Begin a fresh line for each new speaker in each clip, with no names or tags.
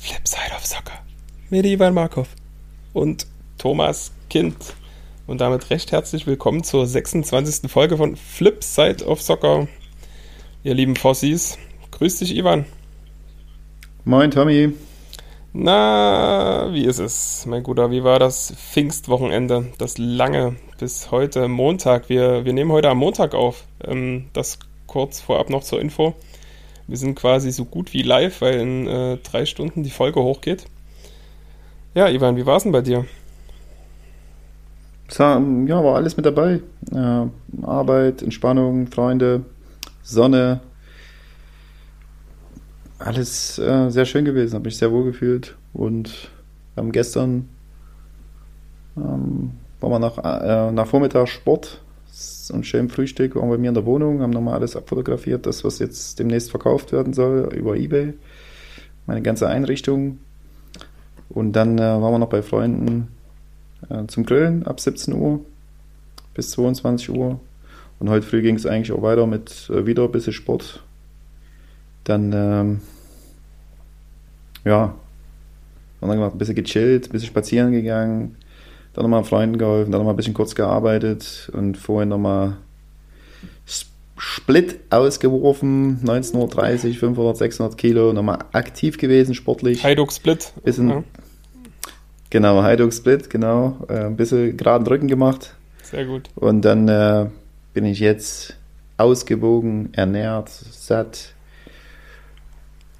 Flipside of Soccer mit Ivan Markov und Thomas Kind. Und damit recht herzlich willkommen zur 26. Folge von Flipside of Soccer. Ihr lieben Fossis. Grüß dich, Ivan.
Moin, Tommy.
Na, wie ist es, mein Guter? Wie war das Pfingstwochenende? Das lange bis heute Montag. Wir, wir nehmen heute am Montag auf. Ähm, das kurz vorab noch zur Info. Wir sind quasi so gut wie live, weil in äh, drei Stunden die Folge hochgeht. Ja, Ivan, wie war es denn bei dir?
Ja, war alles mit dabei. Äh, Arbeit, Entspannung, Freunde, Sonne, alles äh, sehr schön gewesen, habe mich sehr wohl gefühlt. Und haben gestern ähm, waren wir nach, äh, nach Vormittag Sport und schön Frühstück, waren bei mir in der Wohnung, haben nochmal alles abfotografiert, das was jetzt demnächst verkauft werden soll über Ebay, meine ganze Einrichtung. Und dann äh, waren wir noch bei Freunden äh, zum Grillen ab 17 Uhr bis 22 Uhr. Und heute früh ging es eigentlich auch weiter mit äh, wieder ein bisschen Sport. Dann ähm, ja, dann gemacht, ein bisschen gechillt, ein bisschen spazieren gegangen, dann nochmal Freunden geholfen, dann nochmal ein bisschen kurz gearbeitet und vorhin nochmal Split ausgeworfen, 19.30 Uhr, 500, 600 Kilo, nochmal aktiv gewesen, sportlich.
Heiduk Split.
Bisschen, ja. Genau, Heiduk Split, genau. Äh, ein bisschen geraden Rücken gemacht.
Sehr gut.
Und dann äh, bin ich jetzt ausgewogen, ernährt, satt,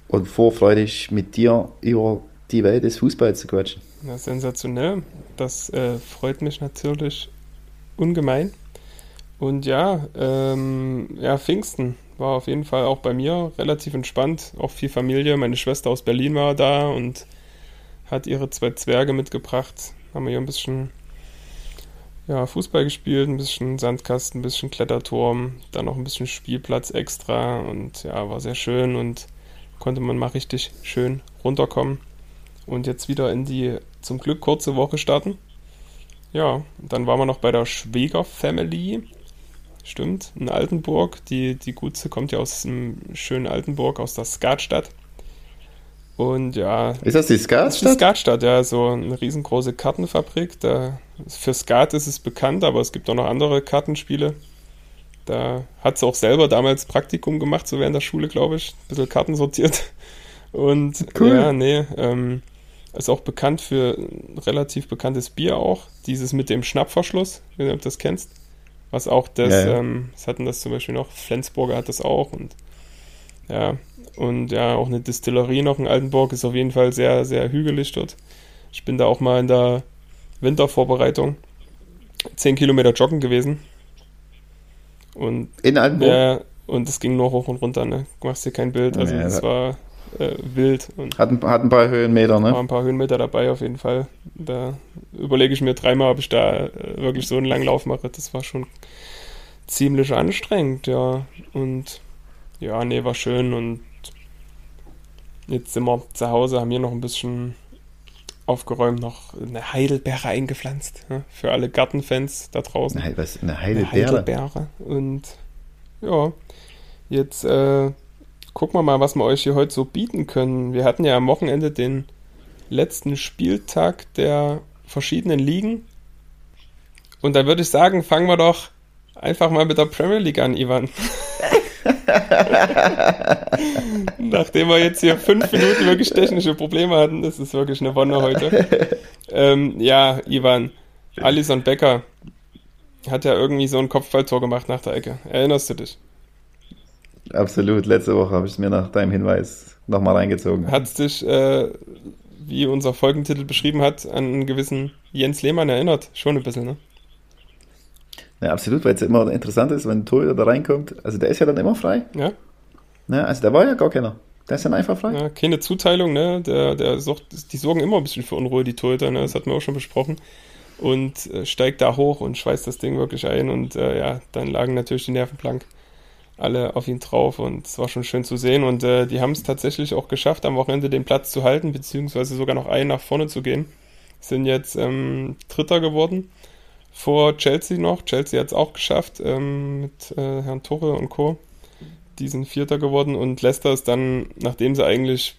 und vorfreudig mit dir über die Welt des Fußballs zu quatschen.
Ja, sensationell. Das äh, freut mich natürlich ungemein. Und ja, ähm, ja, Pfingsten war auf jeden Fall auch bei mir relativ entspannt. Auch viel Familie. Meine Schwester aus Berlin war da und hat ihre zwei Zwerge mitgebracht. Haben wir hier ein bisschen ja, Fußball gespielt, ein bisschen Sandkasten, ein bisschen Kletterturm, dann noch ein bisschen Spielplatz extra und ja, war sehr schön und konnte man mal richtig schön runterkommen und jetzt wieder in die zum Glück kurze Woche starten. Ja, dann waren wir noch bei der Schwäger-Family. Stimmt, in Altenburg. Die, die Gutze kommt ja aus dem schönen Altenburg, aus der Skatstadt. Und ja.
Ist das die Skatstadt?
Die Skatstadt, ja, so eine riesengroße Kartenfabrik. Da, für Skat ist es bekannt, aber es gibt auch noch andere Kartenspiele. Da hat sie auch selber damals Praktikum gemacht, so während der Schule, glaube ich. Ein bisschen Karten sortiert. Und cool. ja, nee, ähm, ist auch bekannt für ein relativ bekanntes Bier auch. Dieses mit dem Schnappverschluss, wenn du das kennst. Was auch das, ja, ja. Ähm, was hatten das zum Beispiel noch? Flensburger hat das auch und ja, und ja, auch eine Distillerie noch in Altenburg ist auf jeden Fall sehr, sehr hügelig dort. Ich bin da auch mal in der Wintervorbereitung 10 Kilometer joggen gewesen und,
in Altenburg?
Ja, und es ging nur hoch und runter, ne? Du machst dir kein Bild, also es war äh, wild. Und
hat, ein, hat ein paar Höhenmeter, ne?
War ein paar Höhenmeter dabei auf jeden Fall. Da überlege ich mir dreimal, ob ich da äh, wirklich so einen langen Lauf mache. Das war schon ziemlich anstrengend, ja. Und ja, nee, war schön und jetzt sind wir zu Hause, haben hier noch ein bisschen aufgeräumt, noch eine Heidelbeere eingepflanzt. Ja, für alle Gartenfans da draußen.
Eine, was, eine Heidelbeere?
Eine Heidelbeere. Und ja, jetzt äh, gucken wir mal, was wir euch hier heute so bieten können. Wir hatten ja am Wochenende den letzten Spieltag der verschiedenen Ligen. Und da würde ich sagen, fangen wir doch einfach mal mit der Premier League an, Ivan. Nachdem wir jetzt hier fünf Minuten wirklich technische Probleme hatten, das ist wirklich eine Wonne heute. Ähm, ja, Ivan, Alison Becker hat ja irgendwie so ein Kopfballtor gemacht nach der Ecke. Erinnerst du dich?
Absolut. Letzte Woche habe ich es mir nach deinem Hinweis nochmal reingezogen.
Hat es dich, äh, wie unser Folgentitel beschrieben hat, an einen gewissen Jens Lehmann erinnert? Schon ein bisschen, ne?
Ja, absolut, weil es immer interessant ist, wenn ein Torhüter da reinkommt. Also der ist ja dann immer frei.
Ja.
ja also der war ja gar keiner. Der ist dann einfach frei.
Ja, keine Zuteilung, ne? Der, der sorgt, die sorgen immer ein bisschen für Unruhe, die Torhüter, ne? Das hatten wir auch schon besprochen. Und äh, steigt da hoch und schweißt das Ding wirklich ein. Und äh, ja, dann lagen natürlich die Nerven blank alle auf ihn drauf und es war schon schön zu sehen. Und äh, die haben es tatsächlich auch geschafft, am Wochenende den Platz zu halten, beziehungsweise sogar noch einen nach vorne zu gehen. Sind jetzt ähm, Dritter geworden vor Chelsea noch. Chelsea hat es auch geschafft ähm, mit äh, Herrn Torre und Co. Die sind Vierter geworden und Leicester ist dann, nachdem sie eigentlich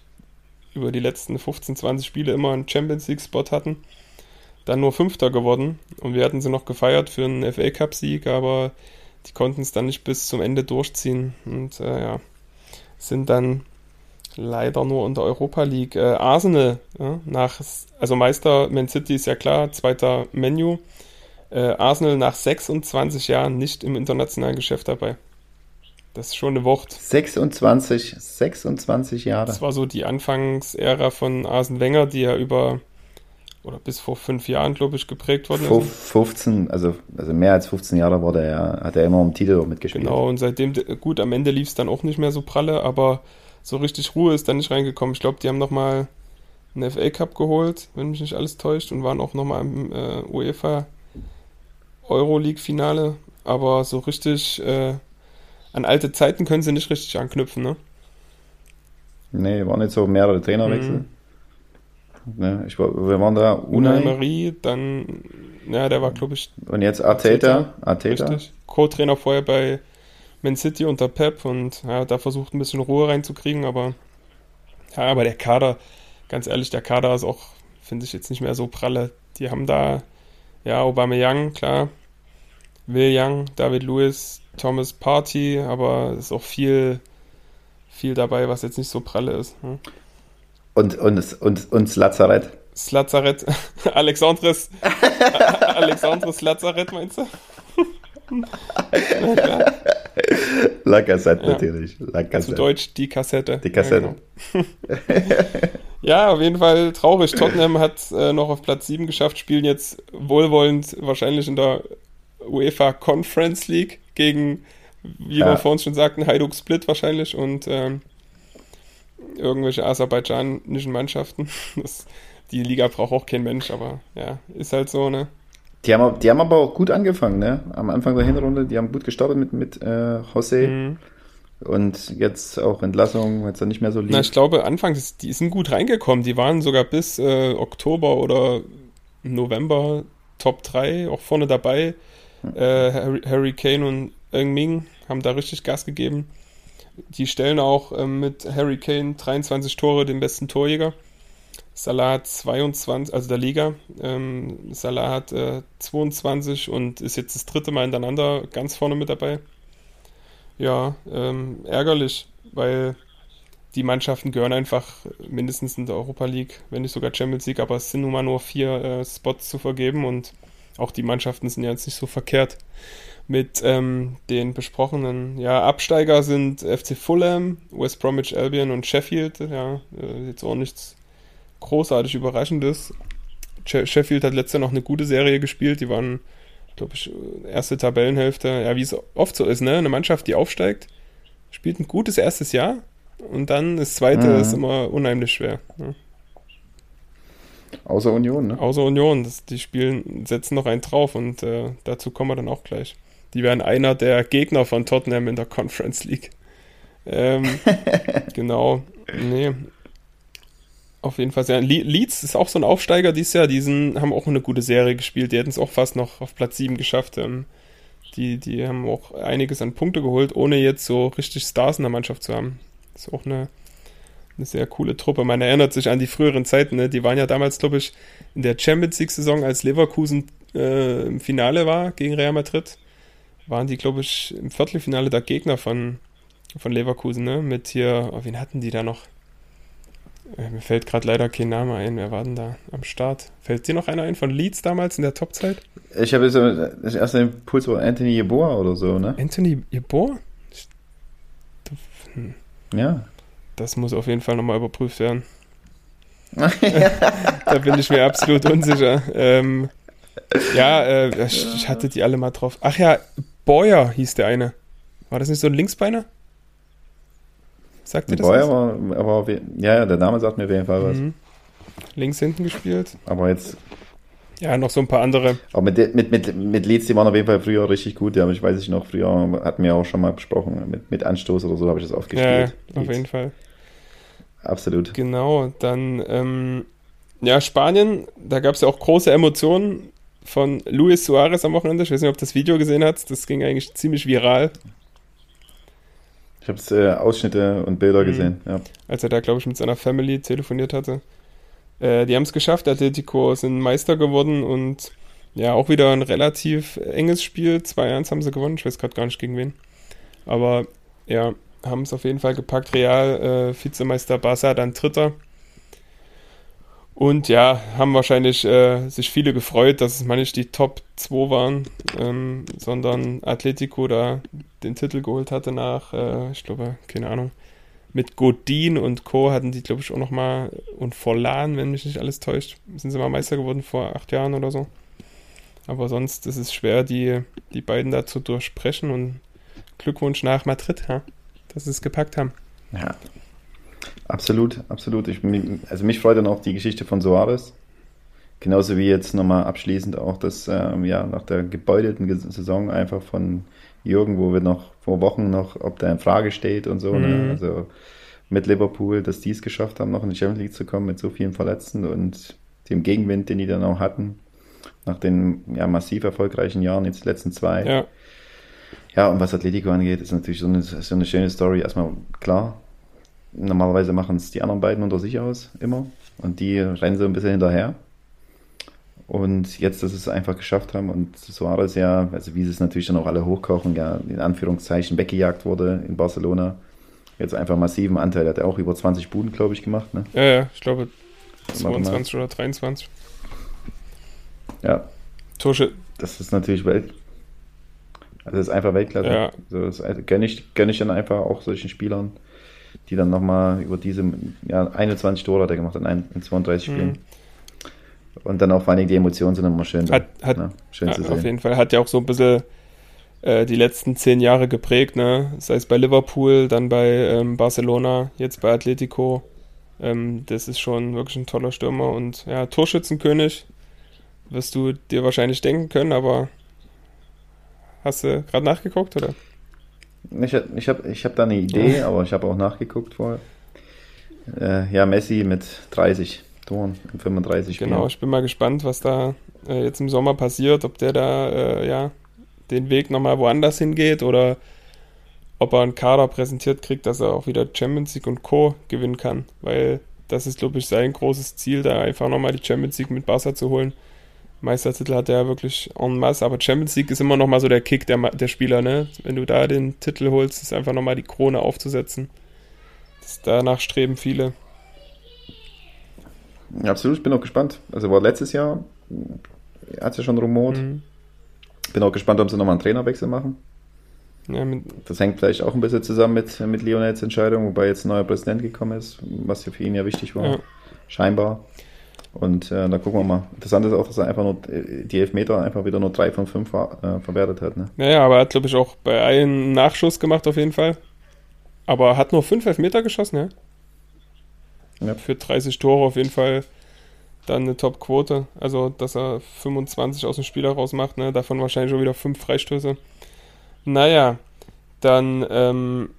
über die letzten 15, 20 Spiele immer einen Champions League-Spot hatten, dann nur Fünfter geworden. Und wir hatten sie noch gefeiert für einen FA Cup-Sieg, aber die konnten es dann nicht bis zum Ende durchziehen und äh, ja, sind dann leider nur in der Europa League. Äh, Arsenal, ja, nach, also Meister Man City ist ja klar, zweiter Menu. Äh, Arsenal nach 26 Jahren nicht im internationalen Geschäft dabei. Das ist schon eine Wucht.
26, 26 Jahre.
Das war so die Anfangsära von Arsene Wenger, die ja über oder bis vor fünf Jahren, glaube ich, geprägt worden
ist. 15, also, also mehr als 15 Jahre war der, hat er immer um Titel mitgespielt.
Genau, und seitdem, gut, am Ende lief es dann auch nicht mehr so pralle, aber so richtig Ruhe ist dann nicht reingekommen. Ich glaube, die haben nochmal einen FA Cup geholt, wenn mich nicht alles täuscht, und waren auch nochmal im äh, UEFA Euroleague-Finale, aber so richtig äh, an alte Zeiten können sie nicht richtig anknüpfen, ne?
Nee, waren jetzt so mehrere Trainerwechsel. Mhm. Ne, ich war, wir waren da
Unai. Unai Marie, dann, ja, der war, glaube ich.
Und jetzt Arteta. Arteta.
Co-Trainer vorher bei Man City unter Pep und ja, da versucht ein bisschen Ruhe reinzukriegen, aber ja, aber der Kader, ganz ehrlich, der Kader ist auch, finde ich jetzt nicht mehr so pralle. Die haben da, ja, Aubameyang, klar, Will Young, David Lewis, Thomas Party, aber es ist auch viel, viel dabei, was jetzt nicht so pralle ist. Hm?
Und, und, und, und das Lazarett.
Das Lazarett. Alexandres. Alexandres Lazarett, meinst du?
La Cassette ja. natürlich. La
Cassette. Zu Deutsch die Kassette.
Die Kassette.
Ja, genau. Ja auf jeden Fall traurig. Tottenham hat äh, noch auf Platz 7 geschafft, spielen jetzt wohlwollend wahrscheinlich in der UEFA Conference League gegen, wie ja. wir vorhin schon sagten, Hajduk Split wahrscheinlich und ähm, irgendwelche aserbaidschanischen Mannschaften. Das, die Liga braucht auch kein Mensch, aber ja, ist halt so, ne?
Die haben, die haben aber auch gut angefangen, ne? Am Anfang der Hinrunde, die haben gut gestartet mit, mit äh, José. Mhm. Und jetzt auch Entlassung, jetzt dann nicht mehr so
lieb. Na, ich glaube, anfangs, die sind gut reingekommen. Die waren sogar bis äh, Oktober oder November Top 3 auch vorne dabei. Hm. Äh, Harry, Harry Kane und Eng Ming haben da richtig Gas gegeben. Die stellen auch ähm, mit Harry Kane 23 Tore den besten Torjäger. Salah hat 22, also der Liga. Ähm, Salah hat äh, 22 und ist jetzt das dritte Mal hintereinander ganz vorne mit dabei. Ja, ähm, ärgerlich, weil die Mannschaften gehören einfach mindestens in der Europa League, wenn nicht sogar Champions League, aber es sind nun mal nur vier äh, Spots zu vergeben und auch die Mannschaften sind ja jetzt nicht so verkehrt mit ähm, den besprochenen ja, Absteiger sind FC Fulham, West Bromwich Albion und Sheffield. Ja, äh, jetzt auch nichts großartig Überraschendes. Sheffield hat letztes Jahr noch eine gute Serie gespielt. Die waren, glaube ich, erste Tabellenhälfte. Ja, wie es oft so ist, ne? Eine Mannschaft, die aufsteigt, spielt ein gutes erstes Jahr und dann das zweite mhm. ist immer unheimlich schwer. Ne?
Außer Union, ne?
Außer Union. Das, die spielen, setzen noch einen drauf und äh, dazu kommen wir dann auch gleich. Die wären einer der Gegner von Tottenham in der Conference League. Ähm, genau. Nee. Auf jeden Fall sehr. Le Leeds ist auch so ein Aufsteiger dieses Jahr. Die sind, haben auch eine gute Serie gespielt. Die hätten es auch fast noch auf Platz 7 geschafft. Ähm, die, die haben auch einiges an Punkte geholt, ohne jetzt so richtig Stars in der Mannschaft zu haben. Ist auch eine, eine sehr coole Truppe. Man erinnert sich an die früheren Zeiten. Ne? Die waren ja damals, glaube ich, in der Champions League-Saison, als Leverkusen äh, im Finale war gegen Real Madrid waren die, glaube ich, im Viertelfinale der Gegner von, von Leverkusen, ne? Mit hier, oh, wen hatten die da noch? Äh, mir fällt gerade leider kein Name ein. Wer war denn da am Start? Fällt dir noch einer ein von Leeds damals in der Topzeit?
Ich habe jetzt das erste Impuls war Anthony Jeboa oder so, ne?
Anthony Jeboa?
Hm. Ja.
Das muss auf jeden Fall nochmal überprüft werden. da bin ich mir absolut unsicher. Ähm, ja, äh, ich hatte die alle mal drauf. Ach ja, Boyer hieß der eine. War das nicht so ein Linksbeiner?
Sagt ihr das? Boyer war, aber ja, der Name sagt mir auf jeden Fall was. Mhm.
Links hinten gespielt.
Aber jetzt.
Ja, noch so ein paar andere.
Aber mit, mit, mit, mit Leeds, die waren auf jeden Fall früher richtig gut. Ja, aber ich weiß nicht noch, früher hatten wir auch schon mal besprochen. Mit, mit Anstoß oder so habe ich das oft gespielt.
Ja, auf jeden Fall.
Absolut.
Genau, dann, ähm, ja, Spanien, da gab es ja auch große Emotionen von Luis Suarez am Wochenende. Ich weiß nicht, ob du das Video gesehen hast. Das ging eigentlich ziemlich viral.
Ich habe äh, Ausschnitte und Bilder mhm. gesehen, ja.
Als er da, glaube ich, mit seiner Family telefoniert hatte. Äh, die haben es geschafft. Atletico sind Meister geworden und ja, auch wieder ein relativ enges Spiel. 2-1 haben sie gewonnen. Ich weiß gerade gar nicht gegen wen. Aber ja, haben es auf jeden Fall gepackt. Real, äh, Vizemeister Barca, dann Dritter. Und ja, haben wahrscheinlich äh, sich viele gefreut, dass es mal nicht die Top 2 waren, ähm, sondern Atletico da den Titel geholt hatte nach, äh, ich glaube, keine Ahnung, mit Godin und Co. hatten die, glaube ich, auch nochmal, und Forlan, wenn mich nicht alles täuscht, sind sie mal Meister geworden vor acht Jahren oder so. Aber sonst ist es schwer, die, die beiden da zu durchsprechen und Glückwunsch nach Madrid, ja, dass sie es gepackt haben.
Ja, absolut, absolut. Ich, also mich freut dann auch die Geschichte von Soares. Genauso wie jetzt nochmal abschließend auch das, ähm, ja, nach der gebeuteten Saison einfach von Jürgen, wo wir noch vor Wochen noch, ob der in Frage steht und so, ne? mhm. ne? Also mit Liverpool, dass die es geschafft haben, noch in die Champions League zu kommen mit so vielen Verletzten und dem Gegenwind, den die dann auch hatten, nach den ja, massiv erfolgreichen Jahren, jetzt die letzten zwei. Ja. Ja, und was Atletico angeht, ist natürlich so eine, so eine schöne Story. Erstmal klar, normalerweise machen es die anderen beiden unter sich aus, immer. Und die rennen so ein bisschen hinterher. Und jetzt, dass sie es einfach geschafft haben und Suarez ja, also wie sie es natürlich dann auch alle hochkochen, ja, in Anführungszeichen weggejagt wurde in Barcelona. Jetzt einfach massiven Anteil, hat er auch über 20 Buden, glaube ich, gemacht. Ne?
Ja, ja, ich glaube 22 oder 23.
Ja.
Tosche.
Das ist natürlich Welt. Also das ist einfach Weltklasse. Ja. Also das gönne ich, gönne ich dann einfach auch solchen Spielern, die dann nochmal über diese, ja, 21 Tore hat er gemacht in, ein, in 32 Spielen. Mhm. Und dann auch vor allem die Emotionen sind immer schön.
Hat, hat, ne? schön zu sehen. Auf jeden Fall. Hat ja auch so ein bisschen äh, die letzten zehn Jahre geprägt, ne? Sei es bei Liverpool, dann bei ähm, Barcelona, jetzt bei Atletico. Ähm, das ist schon wirklich ein toller Stürmer und ja, Torschützenkönig, wirst du dir wahrscheinlich denken können, aber hast du gerade nachgeguckt, oder?
Ich, ich habe ich hab da eine Idee, aber ich habe auch nachgeguckt vorher. Äh, ja, Messi mit 30 Toren in 35
Spielen. Genau, ich bin mal gespannt, was da äh, jetzt im Sommer passiert, ob der da äh, ja den Weg nochmal woanders hingeht oder ob er einen Kader präsentiert kriegt, dass er auch wieder Champions League und Co. gewinnen kann, weil das ist, glaube ich, sein großes Ziel, da einfach nochmal die Champions League mit Barca zu holen. Meistertitel hat er ja wirklich en masse, aber Champions League ist immer nochmal so der Kick der, der Spieler, ne? Wenn du da den Titel holst, ist einfach nochmal die Krone aufzusetzen. Das, danach streben viele.
Ja, absolut, ich bin auch gespannt. Also war letztes Jahr, hat es ja schon rumort. Mhm. Bin auch gespannt, ob sie nochmal einen Trainerwechsel machen. Ja, das hängt vielleicht auch ein bisschen zusammen mit, mit Lionels Entscheidung, wobei jetzt ein neuer Präsident gekommen ist, was ja für ihn ja wichtig war. Ja. Scheinbar. Und äh, da gucken wir mal. Interessant ist auch, dass er einfach nur die Elfmeter einfach wieder nur drei von fünf ver äh, verwertet hat. Ne?
Naja, aber er hat, glaube ich, auch bei einem Nachschuss gemacht auf jeden Fall. Aber er hat nur fünf Elfmeter geschossen, ja? ja. Für 30 Tore auf jeden Fall dann eine Top-Quote. Also, dass er 25 aus dem Spiel herausmacht, ne? Davon wahrscheinlich schon wieder fünf Freistöße. Naja, dann ähm,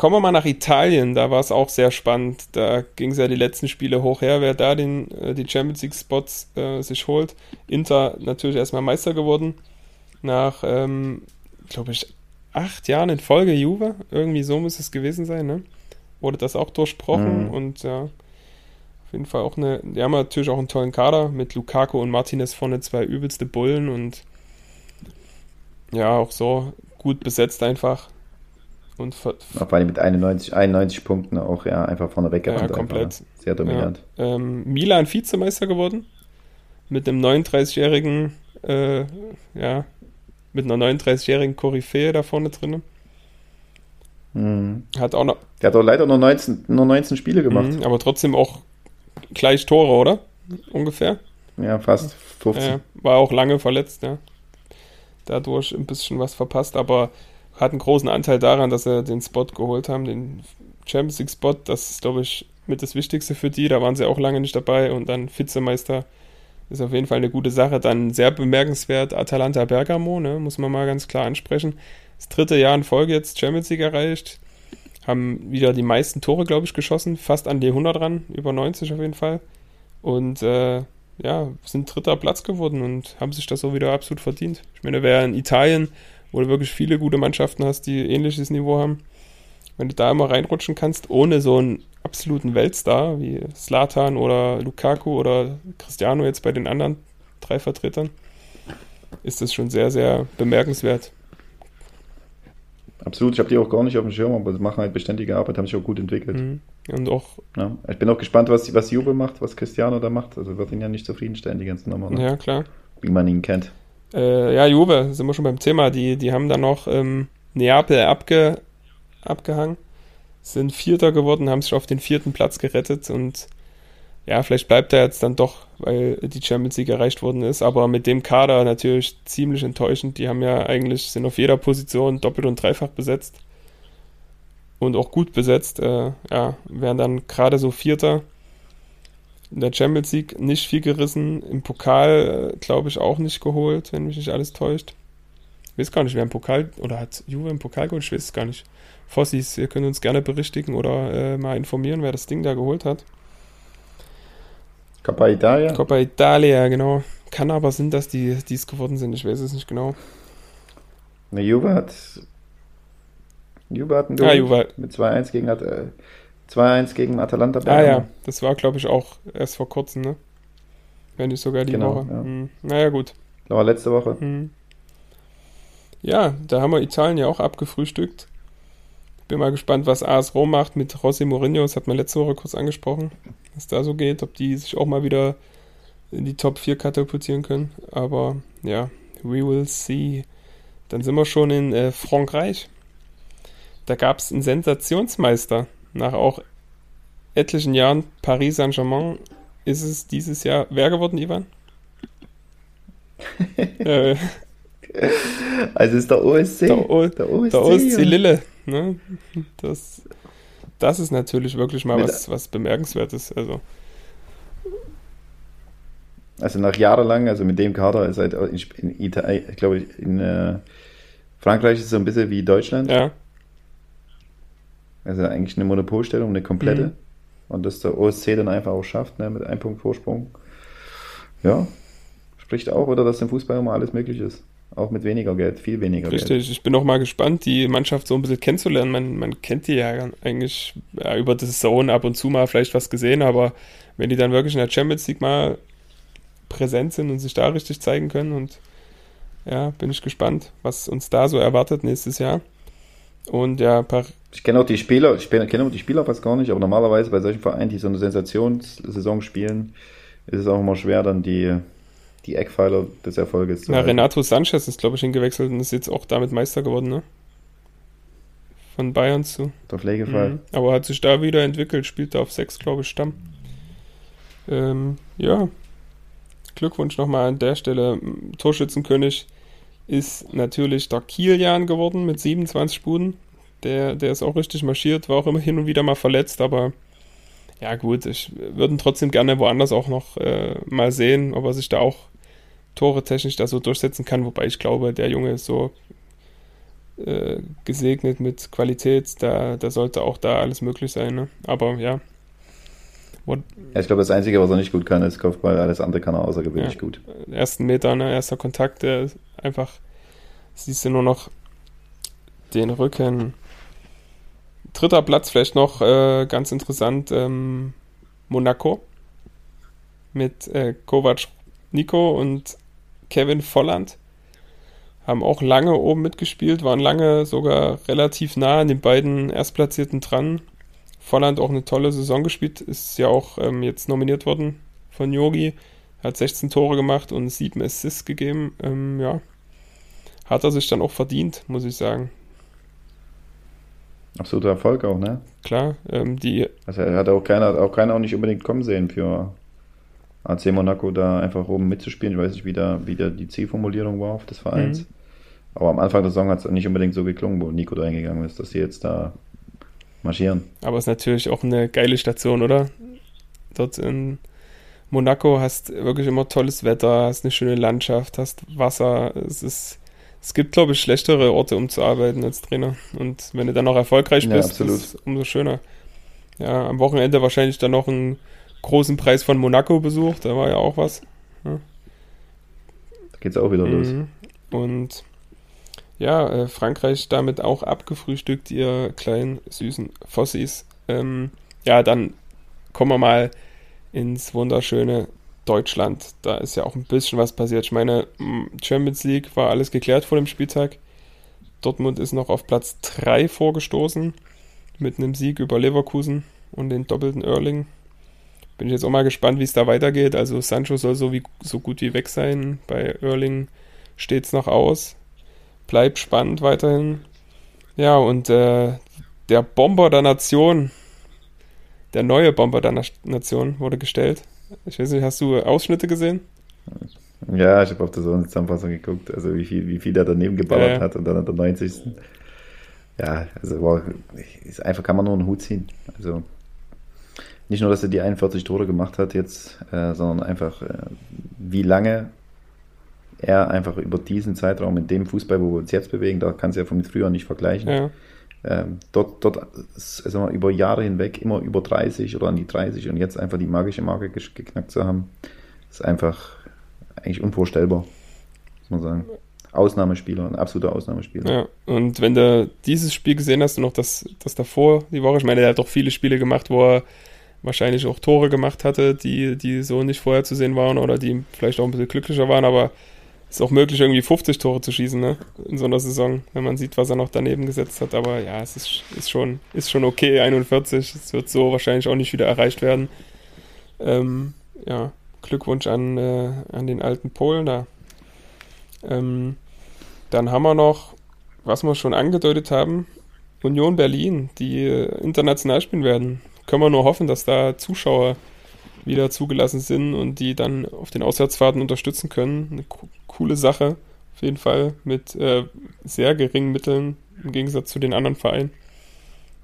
Kommen wir mal nach Italien, da war es auch sehr spannend. Da ging es ja die letzten Spiele hoch her, wer da den, äh, die Champions League Spots äh, sich holt. Inter natürlich erstmal Meister geworden. Nach, ähm, glaube ich, acht Jahren in Folge Juve. Irgendwie so muss es gewesen sein, ne? Wurde das auch durchbrochen mhm. und ja, auf jeden Fall auch eine. Die haben natürlich auch einen tollen Kader mit Lukaku und Martinez vorne zwei übelste Bullen und ja, auch so gut besetzt einfach.
Und vor allem mit 91, 91 Punkten auch ja einfach vorne weg
ja, komplett. Einfach,
sehr dominant.
Ja. Ähm, Milan Vizemeister geworden. Mit einem 39-jährigen, äh, ja, mit einer 39-jährigen Koryphäe da vorne drin.
Mhm.
Hat auch noch.
Der hat auch leider nur 19, nur 19 Spiele gemacht.
Mhm, aber trotzdem auch gleich Tore, oder? Ungefähr.
Ja, fast 50.
Äh, war auch lange verletzt, ja. Dadurch ein bisschen was verpasst, aber hat einen großen Anteil daran, dass sie den Spot geholt haben, den Champions League Spot. Das ist, glaube ich, mit das Wichtigste für die. Da waren sie auch lange nicht dabei und dann Vizemeister ist auf jeden Fall eine gute Sache. Dann sehr bemerkenswert Atalanta Bergamo, ne, muss man mal ganz klar ansprechen. Das dritte Jahr in Folge jetzt Champions League erreicht. Haben wieder die meisten Tore, glaube ich, geschossen. Fast an die 100 ran, über 90 auf jeden Fall. Und äh, ja, sind dritter Platz geworden und haben sich das so wieder absolut verdient. Ich meine, wer in Italien, wo du wirklich viele gute Mannschaften hast, die ähnliches Niveau haben, wenn du da immer reinrutschen kannst, ohne so einen absoluten Weltstar wie Slatan oder Lukaku oder Cristiano jetzt bei den anderen drei Vertretern, ist das schon sehr, sehr bemerkenswert.
Absolut, ich habe die auch gar nicht auf dem Schirm, aber sie machen halt beständige Arbeit, haben sich auch gut entwickelt. Mhm.
Und auch.
Ja, ich bin auch gespannt, was, was Juve macht, was Cristiano da macht. Also wird ihn ja nicht zufriedenstellen, die ganzen Nummer.
Ne? Ja, klar.
Wie man ihn kennt.
Äh, ja, Juve, sind wir schon beim Thema. Die, die haben dann noch ähm, Neapel abge, abgehangen, sind Vierter geworden, haben sich auf den vierten Platz gerettet und ja, vielleicht bleibt er jetzt dann doch, weil die Champions League erreicht worden ist, aber mit dem Kader natürlich ziemlich enttäuschend. Die haben ja eigentlich, sind auf jeder Position doppelt und dreifach besetzt und auch gut besetzt. Äh, ja, wären dann gerade so Vierter. In der Champions League nicht viel gerissen, im Pokal glaube ich auch nicht geholt, wenn mich nicht alles täuscht. Ich weiß gar nicht, wer im Pokal, oder hat Juve im Pokal geholt? Ich weiß es gar nicht. Fossis, ihr könnt uns gerne berichtigen oder äh, mal informieren, wer das Ding da geholt hat.
Coppa Italia?
Coppa Italia, genau. Kann aber sein, dass die es geworden sind. Ich weiß es nicht genau.
Ne, Juve hat. Juve hat einen ah, Juve. mit 2-1 gegen, äh, 2-1 gegen Atalanta
Bergamo. Ah ja, das war, glaube ich, auch erst vor kurzem, ne? Wenn nicht sogar die genau, Woche. Ja. Hm. Naja, gut.
Das war letzte Woche.
Hm. Ja, da haben wir Italien ja auch abgefrühstückt. Bin mal gespannt, was AS Rom macht mit Rossi Mourinho. Das hat man letzte Woche kurz angesprochen was da so geht, ob die sich auch mal wieder in die Top 4 katapultieren können. Aber ja, we will see. Dann sind wir schon in äh, Frankreich. Da gab es einen Sensationsmeister. Nach auch etlichen Jahren Paris Saint-Germain ist es dieses Jahr wer geworden, Ivan?
äh, also ist der OSC.
Der, o der OSC, der OSC Lille. Ne? Das das ist natürlich wirklich mal was, was Bemerkenswertes. Also.
also nach jahrelang, also mit dem Kader, seit in Italien, ich glaube, in äh, Frankreich ist es so ein bisschen wie Deutschland.
Ja.
Also eigentlich eine Monopolstellung, eine komplette. Mhm. Und dass der OSC dann einfach auch schafft, ne, mit einem Punkt Vorsprung. Ja, spricht auch, oder dass im Fußball immer alles möglich ist. Auch mit weniger Geld, viel weniger
Richtig.
Geld.
Richtig, ich bin auch mal gespannt, die Mannschaft so ein bisschen kennenzulernen. Man, man kennt die ja eigentlich ja, über das Zone ab und zu mal vielleicht was gesehen, aber wenn die dann wirklich in der Champions League mal präsent sind und sich da richtig zeigen können und ja, bin ich gespannt, was uns da so erwartet nächstes Jahr. Und ja,
paar ich kenne auch die Spieler, ich kenne auch die Spieler fast gar nicht, aber normalerweise bei solchen Vereinen, die so eine Sensationssaison spielen, ist es auch immer schwer, dann die die Eckpfeiler des Erfolges.
Na, Renato Sanchez ist, glaube ich, hingewechselt und ist jetzt auch damit Meister geworden, ne? Von Bayern zu.
Der Pflegefall. Mhm.
Aber hat sich da wieder entwickelt, spielt da auf 6, glaube ich, Stamm. Ähm, ja. Glückwunsch nochmal an der Stelle. Torschützenkönig ist natürlich der Kilian geworden mit 27 Buden. Der, der ist auch richtig marschiert, war auch immer hin und wieder mal verletzt, aber ja gut, ich würde ihn trotzdem gerne woanders auch noch äh, mal sehen, ob er sich da auch Tore technisch da so durchsetzen kann, wobei ich glaube, der Junge ist so äh, gesegnet mit Qualität, da, da sollte auch da alles möglich sein. Ne? Aber ja.
What? ja. Ich glaube, das Einzige, was er nicht gut kann, ist Kopfball. Alles andere kann er außergewöhnlich ja, gut.
Ersten Meter, ne? erster Kontakt, der einfach, siehst du nur noch den Rücken. Dritter Platz vielleicht noch äh, ganz interessant, ähm, Monaco mit äh, Kovac Nico und Kevin Volland haben auch lange oben mitgespielt, waren lange sogar relativ nah an den beiden Erstplatzierten dran. Volland auch eine tolle Saison gespielt, ist ja auch ähm, jetzt nominiert worden von Yogi, hat 16 Tore gemacht und 7 Assists gegeben. Ähm, ja, hat er sich dann auch verdient, muss ich sagen.
Absoluter Erfolg auch, ne?
Klar, ähm, die.
Also er hat auch keiner, auch keiner auch nicht unbedingt kommen sehen für AC Monaco da einfach oben mitzuspielen. Ich weiß nicht, wie da, wie da die Zielformulierung war auf des Vereins. Mhm. Aber am Anfang der Saison hat es nicht unbedingt so geklungen, wo Nico da eingegangen ist, dass sie jetzt da marschieren.
Aber es ist natürlich auch eine geile Station, oder? Dort in Monaco hast wirklich immer tolles Wetter, hast eine schöne Landschaft, hast Wasser. Es ist, es gibt, glaube ich, schlechtere Orte, um zu arbeiten als Trainer. Und wenn du dann noch erfolgreich bist, ja, ist es umso schöner. Ja, am Wochenende wahrscheinlich dann noch ein großen Preis von Monaco besucht, da war ja auch was. Ja.
Da geht's auch wieder los.
Mhm. Und ja, äh, Frankreich damit auch abgefrühstückt, ihr kleinen süßen Fossis. Ähm, ja, dann kommen wir mal ins wunderschöne Deutschland. Da ist ja auch ein bisschen was passiert. Ich meine, Champions League war alles geklärt vor dem Spieltag. Dortmund ist noch auf Platz 3 vorgestoßen mit einem Sieg über Leverkusen und den doppelten Erling. Bin ich jetzt auch mal gespannt, wie es da weitergeht. Also Sancho soll so, wie, so gut wie weg sein. Bei Erling steht es noch aus. Bleibt spannend weiterhin. Ja, und äh, der Bomber der Nation, der neue Bomber der Nation wurde gestellt. Ich weiß nicht, hast du Ausschnitte gesehen?
Ja, ich habe auf der Zusammenfassung geguckt, also wie viel, wie viel er daneben geballert ja. hat und dann an der 90. Ja, also war, ist einfach kann man nur einen Hut ziehen. Also nicht nur, dass er die 41 Tore gemacht hat jetzt, äh, sondern einfach, äh, wie lange er einfach über diesen Zeitraum in dem Fußball, wo wir uns jetzt bewegen, da kann es ja von früher nicht vergleichen. Ja. Ähm, dort, dort also über Jahre hinweg immer über 30 oder an die 30 und jetzt einfach die magische Marke geknackt zu haben, ist einfach eigentlich unvorstellbar, muss man sagen. Ausnahmespieler, ein absoluter Ausnahmespieler.
Ja, und wenn du dieses Spiel gesehen hast und noch das, das davor, die Woche, ich meine, er hat doch viele Spiele gemacht, wo er wahrscheinlich auch Tore gemacht hatte, die, die so nicht vorher zu sehen waren oder die vielleicht auch ein bisschen glücklicher waren, aber ist auch möglich, irgendwie 50 Tore zu schießen, ne? In so einer Saison, wenn man sieht, was er noch daneben gesetzt hat. Aber ja, es ist, ist, schon, ist schon okay, 41. Es wird so wahrscheinlich auch nicht wieder erreicht werden. Ähm, ja, Glückwunsch an, äh, an den alten Polen da. Ähm, dann haben wir noch, was wir schon angedeutet haben, Union Berlin, die äh, international spielen werden. Können wir nur hoffen, dass da Zuschauer wieder zugelassen sind und die dann auf den Auswärtsfahrten unterstützen können. Eine co coole Sache, auf jeden Fall, mit äh, sehr geringen Mitteln im Gegensatz zu den anderen Vereinen.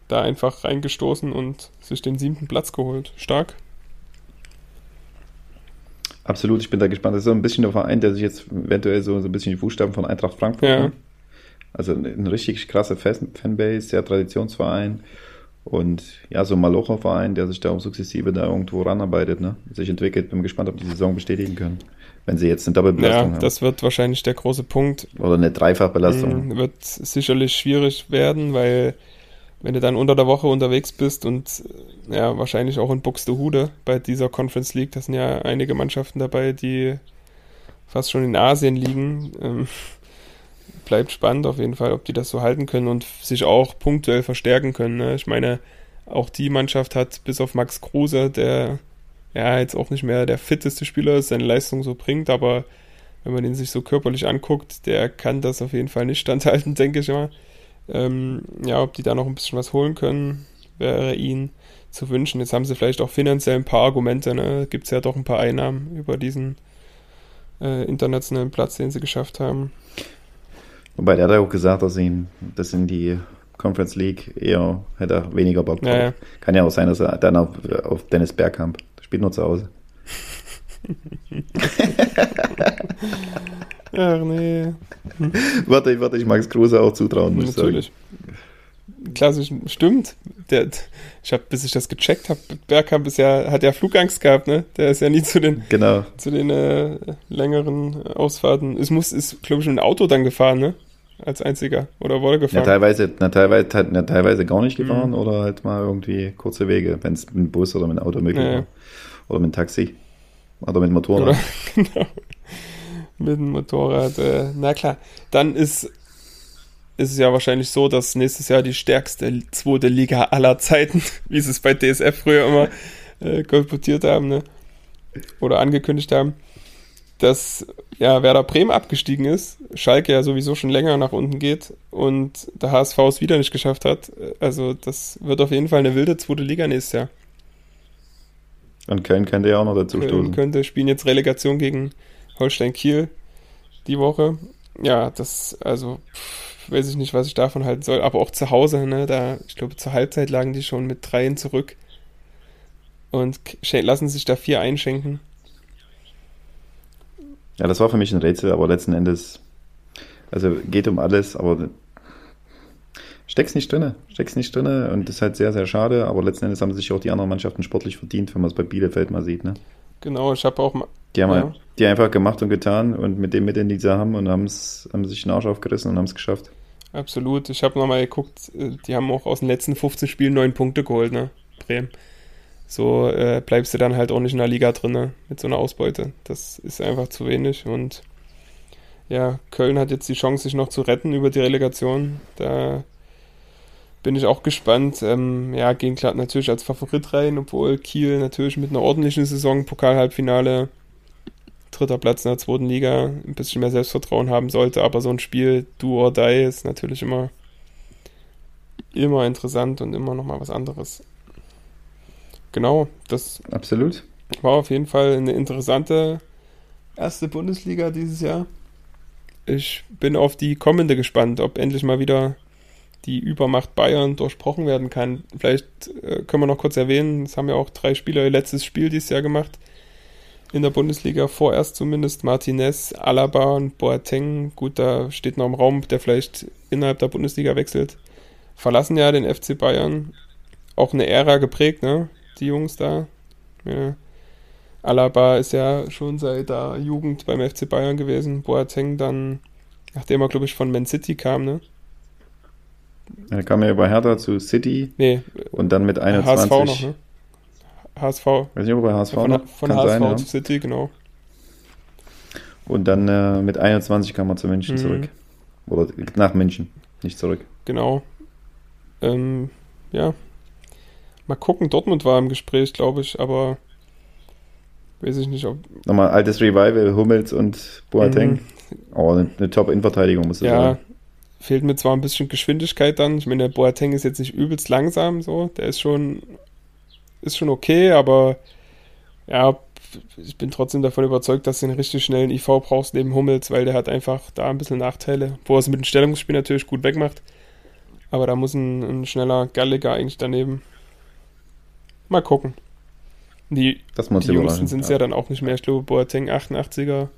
Da einfach reingestoßen und sich den siebten Platz geholt. Stark.
Absolut, ich bin da gespannt. Das ist so ein bisschen der Verein, der sich jetzt eventuell so, so ein bisschen die Fußstapfen von Eintracht Frankfurt. Ja. Also ein richtig krasser Fanbase, sehr Traditionsverein. Und ja, so ein Malocher-Verein, der sich da auch sukzessive da irgendwo ranarbeitet, ne? sich entwickelt. Bin gespannt, ob die Saison bestätigen können. Wenn sie jetzt eine Doppelbelastung ja, haben.
das wird wahrscheinlich der große Punkt.
Oder eine Dreifachbelastung.
Mhm, wird sicherlich schwierig werden, weil wenn du dann unter der Woche unterwegs bist und ja, wahrscheinlich auch in Buxtehude bei dieser Conference League, da sind ja einige Mannschaften dabei, die fast schon in Asien liegen. Ähm, bleibt spannend auf jeden Fall, ob die das so halten können und sich auch punktuell verstärken können. Ne? Ich meine, auch die Mannschaft hat bis auf Max Kruse, der ja jetzt auch nicht mehr der fitteste Spieler ist, seine Leistung so bringt, aber wenn man den sich so körperlich anguckt, der kann das auf jeden Fall nicht standhalten, denke ich immer. Ähm, ja, ob die da noch ein bisschen was holen können, wäre ihnen zu wünschen. Jetzt haben sie vielleicht auch finanziell ein paar Argumente, ne? Gibt es ja doch ein paar Einnahmen über diesen äh, internationalen Platz, den sie geschafft haben.
Wobei der hat ja auch gesagt, dass ihn das in die Conference League eher hätte er weniger Bock drauf. Ja, ja. Kann ja auch sein, dass er dann auf, auf Dennis Bergkamp spielt nur zu Hause.
Ach nee.
warte, warte, ich Max Kruse auch zutrauen, muss Natürlich.
Sagen. Klassisch, stimmt. Der, ich habe, bis ich das gecheckt habe, Bergkamp ist ja, hat ja Flugangst gehabt, ne? Der ist ja nie zu den,
genau.
zu den äh, längeren Ausfahrten. Es muss, ist, glaube ich, ein Auto dann gefahren, ne? Als einziger. Oder wurde gefahren?
Ja, teilweise, na, teilweise, na, teilweise gar nicht gefahren mhm. oder halt mal irgendwie kurze Wege, wenn es mit dem Bus oder mit dem Auto möglich ja, war. Oder mit dem Taxi. Oder mit dem Motorrad. Oder, genau.
Mit dem Motorrad. Äh, na klar. Dann ist, ist es ja wahrscheinlich so, dass nächstes Jahr die stärkste zweite Liga aller Zeiten, wie sie es bei DSF früher immer äh, kolportiert haben, ne? Oder angekündigt haben, dass ja Werder Bremen abgestiegen ist, Schalke ja sowieso schon länger nach unten geht und der HSV es wieder nicht geschafft hat. Also das wird auf jeden Fall eine wilde zweite Liga nächstes Jahr.
Und Köln könnte ja auch noch dazu Köln stoßen.
könnte spielen jetzt Relegation gegen Holstein Kiel die Woche. Ja, das, also, pff, weiß ich nicht, was ich davon halten soll. Aber auch zu Hause, ne, da, ich glaube, zur Halbzeit lagen die schon mit dreien zurück und lassen sich da vier einschenken.
Ja, das war für mich ein Rätsel, aber letzten Endes, also geht um alles, aber steckst nicht drin, steckst nicht drin und das ist halt sehr, sehr schade, aber letzten Endes haben sich auch die anderen Mannschaften sportlich verdient, wenn man es bei Bielefeld mal sieht, ne?
Genau, ich habe auch mal.
Die haben ja. die einfach gemacht und getan und mit dem Mitteln, die sie haben und haben's, haben sich den Arsch aufgerissen und haben es geschafft.
Absolut. Ich habe nochmal geguckt, äh, die haben auch aus den letzten 15 Spielen neun Punkte geholt, ne? Bremen. So äh, bleibst du dann halt auch nicht in der Liga drin ne? mit so einer Ausbeute. Das ist einfach zu wenig und ja, Köln hat jetzt die Chance, sich noch zu retten über die Relegation. Da bin ich auch gespannt. Ähm, ja, gehen klar natürlich als Favorit rein, obwohl Kiel natürlich mit einer ordentlichen Saison, Pokal-Halbfinale, dritter Platz in der zweiten Liga, ein bisschen mehr Selbstvertrauen haben sollte. Aber so ein Spiel, do or die, ist natürlich immer, immer interessant und immer nochmal was anderes. Genau, das
Absolut.
war auf jeden Fall eine interessante erste Bundesliga dieses Jahr ich bin auf die kommende gespannt, ob endlich mal wieder die Übermacht Bayern durchbrochen werden kann. Vielleicht äh, können wir noch kurz erwähnen, es haben ja auch drei Spieler ihr letztes Spiel dieses Jahr gemacht. In der Bundesliga vorerst zumindest Martinez, Alaba und Boateng. Gut, da steht noch im Raum, der vielleicht innerhalb der Bundesliga wechselt. Verlassen ja den FC Bayern. Auch eine Ära geprägt, ne? Die Jungs da. Ja. Alaba ist ja schon seit der Jugend beim FC Bayern gewesen. Boateng dann, nachdem er, glaube ich, von Man City kam, ne?
Er kam ja über Hertha zu City.
Nee.
Und dann mit 21.
HSV noch, ne? HSV. Weiß
nicht, ob er HSV
ja, von,
noch?
Von Kann HSV sein, ja. zu City, genau.
Und dann äh, mit 21 kam er zu München mhm. zurück. Oder nach München, nicht zurück.
Genau. Ähm, ja. Mal gucken, Dortmund war im Gespräch, glaube ich, aber Weiß ich nicht, ob.
Nochmal altes Revival, Hummels und Boateng. Mhm. Oh, eine, eine Top-Innenverteidigung, muss ich ja, sagen.
Fehlt mir zwar ein bisschen Geschwindigkeit dann. Ich meine, der Boateng ist jetzt nicht übelst langsam, so. Der ist schon, ist schon okay, aber ja, ich bin trotzdem davon überzeugt, dass du einen richtig schnellen IV brauchst neben Hummels, weil der hat einfach da ein bisschen Nachteile, wo er es mit dem Stellungsspiel natürlich gut wegmacht. Aber da muss ein, ein schneller Gallagher eigentlich daneben. Mal gucken. Die, die Jüngsten sind es ja. ja. dann auch nicht mehr. Ich glaube, Boateng 88er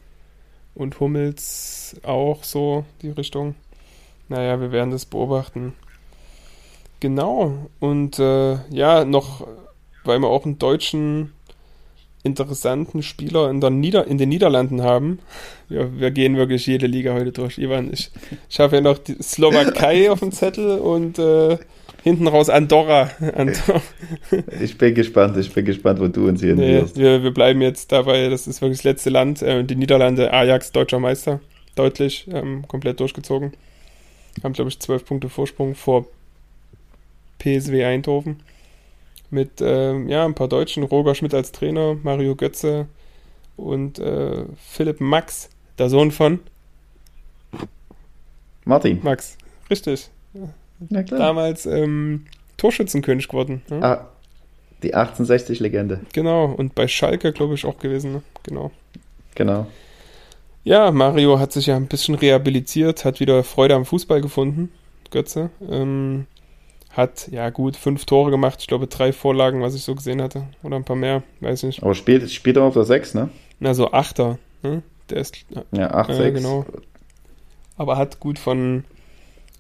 und Hummels auch so die Richtung. Naja, wir werden das beobachten. Genau. Und äh, ja, noch, weil wir auch einen deutschen interessanten Spieler in, der Nieder in den Niederlanden haben. Ja, wir gehen wirklich jede Liga heute durch. Ivan, ich, ich habe ja noch die Slowakei auf dem Zettel und äh, hinten raus Andorra. Andorra.
Ich bin gespannt, ich bin gespannt, wo du uns hier nee,
wir, wir bleiben jetzt dabei, das ist wirklich das letzte Land. Äh, die Niederlande, Ajax, deutscher Meister, deutlich, ähm, komplett durchgezogen. Haben, glaube ich, zwölf Punkte Vorsprung vor PSW Eindhoven. Mit ähm, ja, ein paar Deutschen, Roger Schmidt als Trainer, Mario Götze und äh, Philipp Max, der Sohn von
Martin.
Max, richtig. Damals ähm, Torschützenkönig geworden.
Ja? Ah, die 1860-Legende.
Genau, und bei Schalke, glaube ich, auch gewesen. Ne? Genau.
Genau.
Ja, Mario hat sich ja ein bisschen rehabilitiert, hat wieder Freude am Fußball gefunden, Götze. Ähm, hat, ja gut, fünf Tore gemacht, ich glaube drei Vorlagen, was ich so gesehen hatte. Oder ein paar mehr, weiß nicht.
Aber spielt, spielt er auf der 6, ne?
Na, so Achter. Ne? Der ist.
Ja, 8, äh, 6.
genau. Aber hat gut von,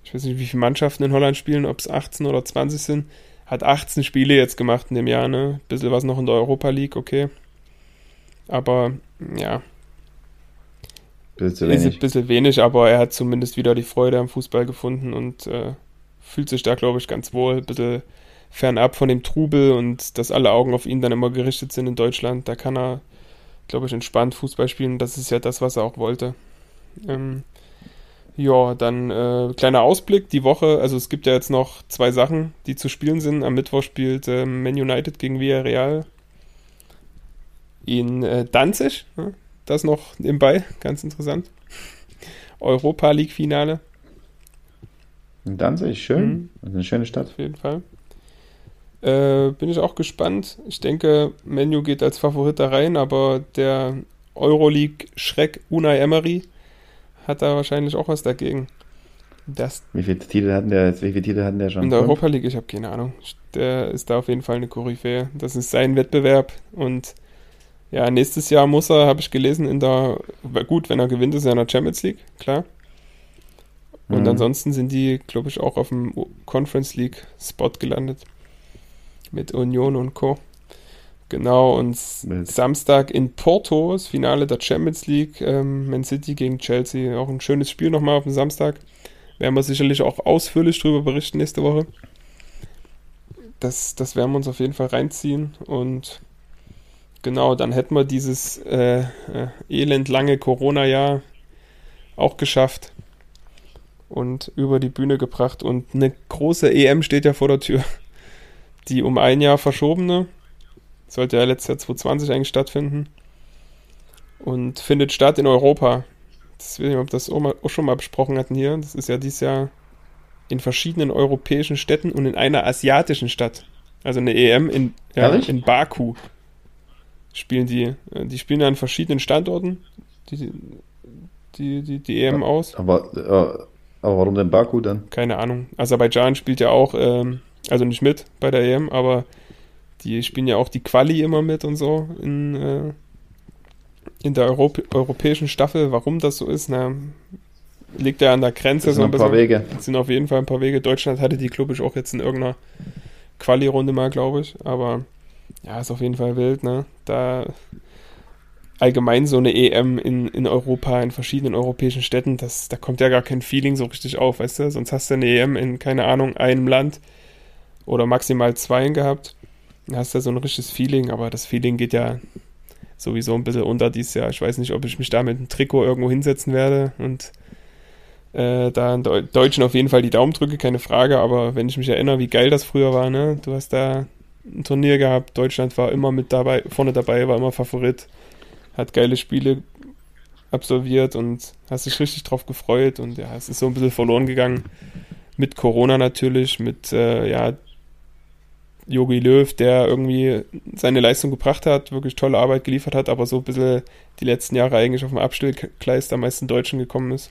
ich weiß nicht, wie viele Mannschaften in Holland spielen, ob es 18 oder 20 sind, hat 18 Spiele jetzt gemacht in dem Jahr, ne? Bisschen was noch in der Europa League, okay. Aber, ja.
Bisschen wenig.
Ist ein bisschen wenig, aber er hat zumindest wieder die Freude am Fußball gefunden und äh, fühlt sich da, glaube ich, ganz wohl. Ein bisschen fernab von dem Trubel und dass alle Augen auf ihn dann immer gerichtet sind in Deutschland. Da kann er, glaube ich, entspannt Fußball spielen. Das ist ja das, was er auch wollte. Ähm, ja, dann äh, kleiner Ausblick. Die Woche, also es gibt ja jetzt noch zwei Sachen, die zu spielen sind. Am Mittwoch spielt äh, Man United gegen Villarreal in äh, Danzig. Das noch nebenbei, ganz interessant. Europa League Finale.
In Danzig, schön. Mhm. Ist eine schöne Stadt.
Auf jeden Fall. Äh, bin ich auch gespannt. Ich denke, Menu geht als Favorit da rein, aber der Euroleague-Schreck Unai Emery hat da wahrscheinlich auch was dagegen.
Das wie viele Titel hatten der Wie viele Titel hatten der schon?
In der Europa League, ich habe keine Ahnung. Der ist da auf jeden Fall eine Koryphäe. Das ist sein Wettbewerb und ja, nächstes Jahr muss er, habe ich gelesen, in der gut, wenn er gewinnt, ist er in der Champions League, klar. Und mhm. ansonsten sind die, glaube ich, auch auf dem Conference League Spot gelandet. Mit Union und Co. Genau, und Wild. Samstag in Porto, das Finale der Champions League, ähm, Man City gegen Chelsea. Auch ein schönes Spiel nochmal auf dem Samstag. Werden wir sicherlich auch ausführlich drüber berichten nächste Woche. Das, das werden wir uns auf jeden Fall reinziehen. Und genau, dann hätten wir dieses äh, äh, elendlange Corona-Jahr auch geschafft und über die Bühne gebracht. Und eine große EM steht ja vor der Tür. Die um ein Jahr verschobene. Sollte ja letztes Jahr 2020 eigentlich stattfinden. Und findet statt in Europa. Das weiß ich nicht, ob wir das auch schon mal besprochen hatten hier. Das ist ja dieses Jahr in verschiedenen europäischen Städten und in einer asiatischen Stadt. Also eine EM in, ja, in Baku spielen die. Die spielen ja an verschiedenen Standorten die, die, die, die EM aus.
Aber äh, aber warum denn Baku dann?
Keine Ahnung. Aserbaidschan spielt ja auch, ähm, also nicht mit bei der EM, aber die spielen ja auch die Quali immer mit und so in, äh, in der Europ europäischen Staffel. Warum das so ist, na, liegt ja an der Grenze.
Sind so ein, paar Wege.
Sind auf jeden Fall ein paar Wege. Deutschland hatte die, glaube ich, auch jetzt in irgendeiner Quali-Runde mal, glaube ich. Aber ja, ist auf jeden Fall wild, ne? Da allgemein so eine EM in, in Europa, in verschiedenen europäischen Städten, das, da kommt ja gar kein Feeling so richtig auf, weißt du? Sonst hast du eine EM in, keine Ahnung, einem Land oder maximal zweien gehabt. Hast ja so ein richtiges Feeling, aber das Feeling geht ja sowieso ein bisschen unter dieses Jahr. Ich weiß nicht, ob ich mich da mit einem Trikot irgendwo hinsetzen werde und äh, da in Deu Deutschen auf jeden Fall die Daumen drücke, keine Frage, aber wenn ich mich erinnere, wie geil das früher war, ne? Du hast da ein Turnier gehabt, Deutschland war immer mit dabei, vorne dabei, war immer Favorit hat geile Spiele absolviert und hast dich richtig drauf gefreut und ja, es ist so ein bisschen verloren gegangen. Mit Corona natürlich, mit äh, ja, Jogi Löw, der irgendwie seine Leistung gebracht hat, wirklich tolle Arbeit geliefert hat, aber so ein bisschen die letzten Jahre eigentlich auf dem Abstellgleis der meisten Deutschen gekommen ist.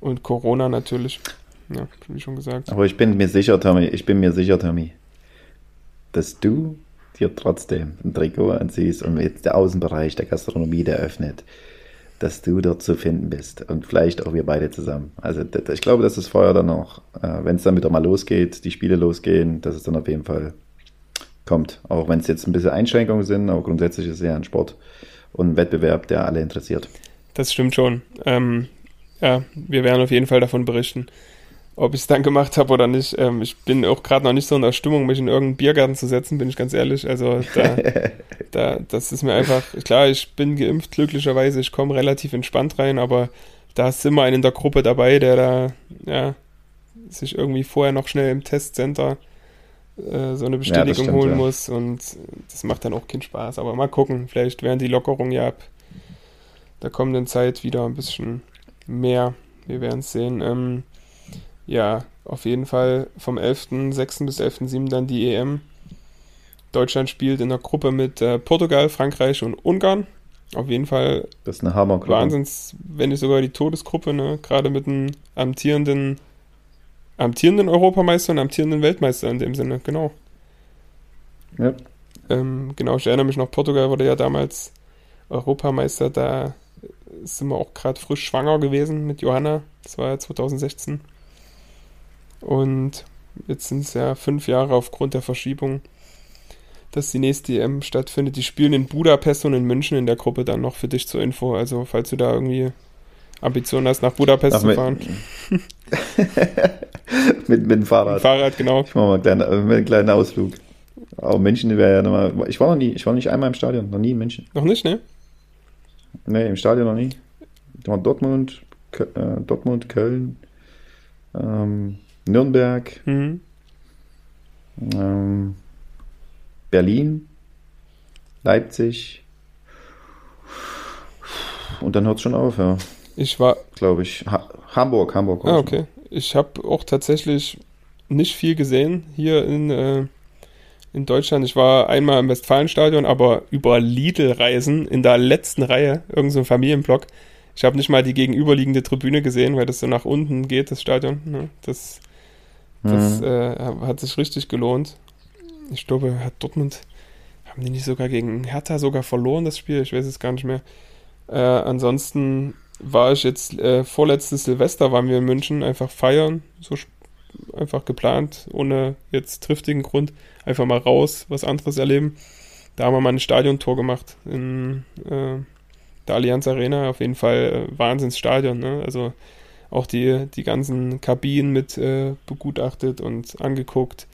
Und Corona natürlich, ja, wie schon gesagt.
Aber ich bin mir sicher, Tommy, ich bin mir sicher, Tommy, dass du dir trotzdem ein Trikot anziehst und jetzt der Außenbereich der Gastronomie, der öffnet, dass du dort zu finden bist und vielleicht auch wir beide zusammen. Also ich glaube, dass das Feuer dann noch, äh, wenn es dann wieder mal losgeht, die Spiele losgehen, dass es dann auf jeden Fall kommt. Auch wenn es jetzt ein bisschen Einschränkungen sind, aber grundsätzlich ist es ja ein Sport und ein Wettbewerb, der alle interessiert.
Das stimmt schon. Ähm, ja, wir werden auf jeden Fall davon berichten ob ich es dann gemacht habe oder nicht. Ähm, ich bin auch gerade noch nicht so in der Stimmung, mich in irgendeinen Biergarten zu setzen, bin ich ganz ehrlich. Also da, da, das ist mir einfach, klar, ich bin geimpft, glücklicherweise, ich komme relativ entspannt rein, aber da ist immer einen in der Gruppe dabei, der da, ja, sich irgendwie vorher noch schnell im Testcenter äh, so eine Bestätigung ja, stimmt, holen ja. muss und das macht dann auch keinen Spaß. Aber mal gucken, vielleicht werden die Lockerungen ja ab der kommenden Zeit wieder ein bisschen mehr. Wir werden es sehen. Ähm, ja, auf jeden Fall vom 11.06. bis 11.07. dann die EM. Deutschland spielt in der Gruppe mit äh, Portugal, Frankreich und Ungarn. Auf jeden Fall.
Das ist eine Hammergruppe.
Wahnsinns, wenn nicht sogar die Todesgruppe, ne? Gerade mit einem amtierenden, amtierenden Europameister und amtierenden Weltmeister in dem Sinne, genau. Ja. Ähm, genau, ich erinnere mich noch, Portugal wurde ja damals Europameister, da sind wir auch gerade frisch schwanger gewesen mit Johanna. Das war ja 2016. Und jetzt sind es ja fünf Jahre aufgrund der Verschiebung, dass die nächste EM stattfindet. Die spielen in Budapest und in München in der Gruppe dann noch für dich zur Info. Also falls du da irgendwie Ambitionen hast, nach Budapest Ach, zu fahren.
mit, mit dem Fahrrad. Mit
Fahrrad, genau.
Ich mache mal einen kleinen, einen kleinen Ausflug. Aber München wäre ja nochmal. Ich war noch nie, ich war nicht einmal im Stadion, noch nie in München.
Noch nicht, ne?
Nee, im Stadion noch nie. Dortmund, Kö äh, Dortmund, Köln, ähm, Nürnberg, mhm. ähm, Berlin, Leipzig. Und dann hört es schon auf, ja.
Ich war.
Glaube ich. Ha Hamburg, Hamburg.
Ah, okay. Ich habe auch tatsächlich nicht viel gesehen hier in, äh, in Deutschland. Ich war einmal im Westfalenstadion, aber über Lidl-Reisen in der letzten Reihe, irgendein so Familienblock. Ich habe nicht mal die gegenüberliegende Tribüne gesehen, weil das so nach unten geht, das Stadion. Ne? Das das mhm. äh, hat sich richtig gelohnt. Ich glaube, hat Dortmund, haben die nicht sogar gegen Hertha sogar verloren, das Spiel? Ich weiß es gar nicht mehr. Äh, ansonsten war ich jetzt, äh, vorletztes Silvester waren wir in München, einfach feiern, so einfach geplant, ohne jetzt triftigen Grund, einfach mal raus, was anderes erleben. Da haben wir mal ein Stadiontor gemacht in äh, der Allianz Arena, auf jeden Fall äh, Wahnsinnsstadion, ne? also auch die, die ganzen Kabinen mit äh, begutachtet und angeguckt.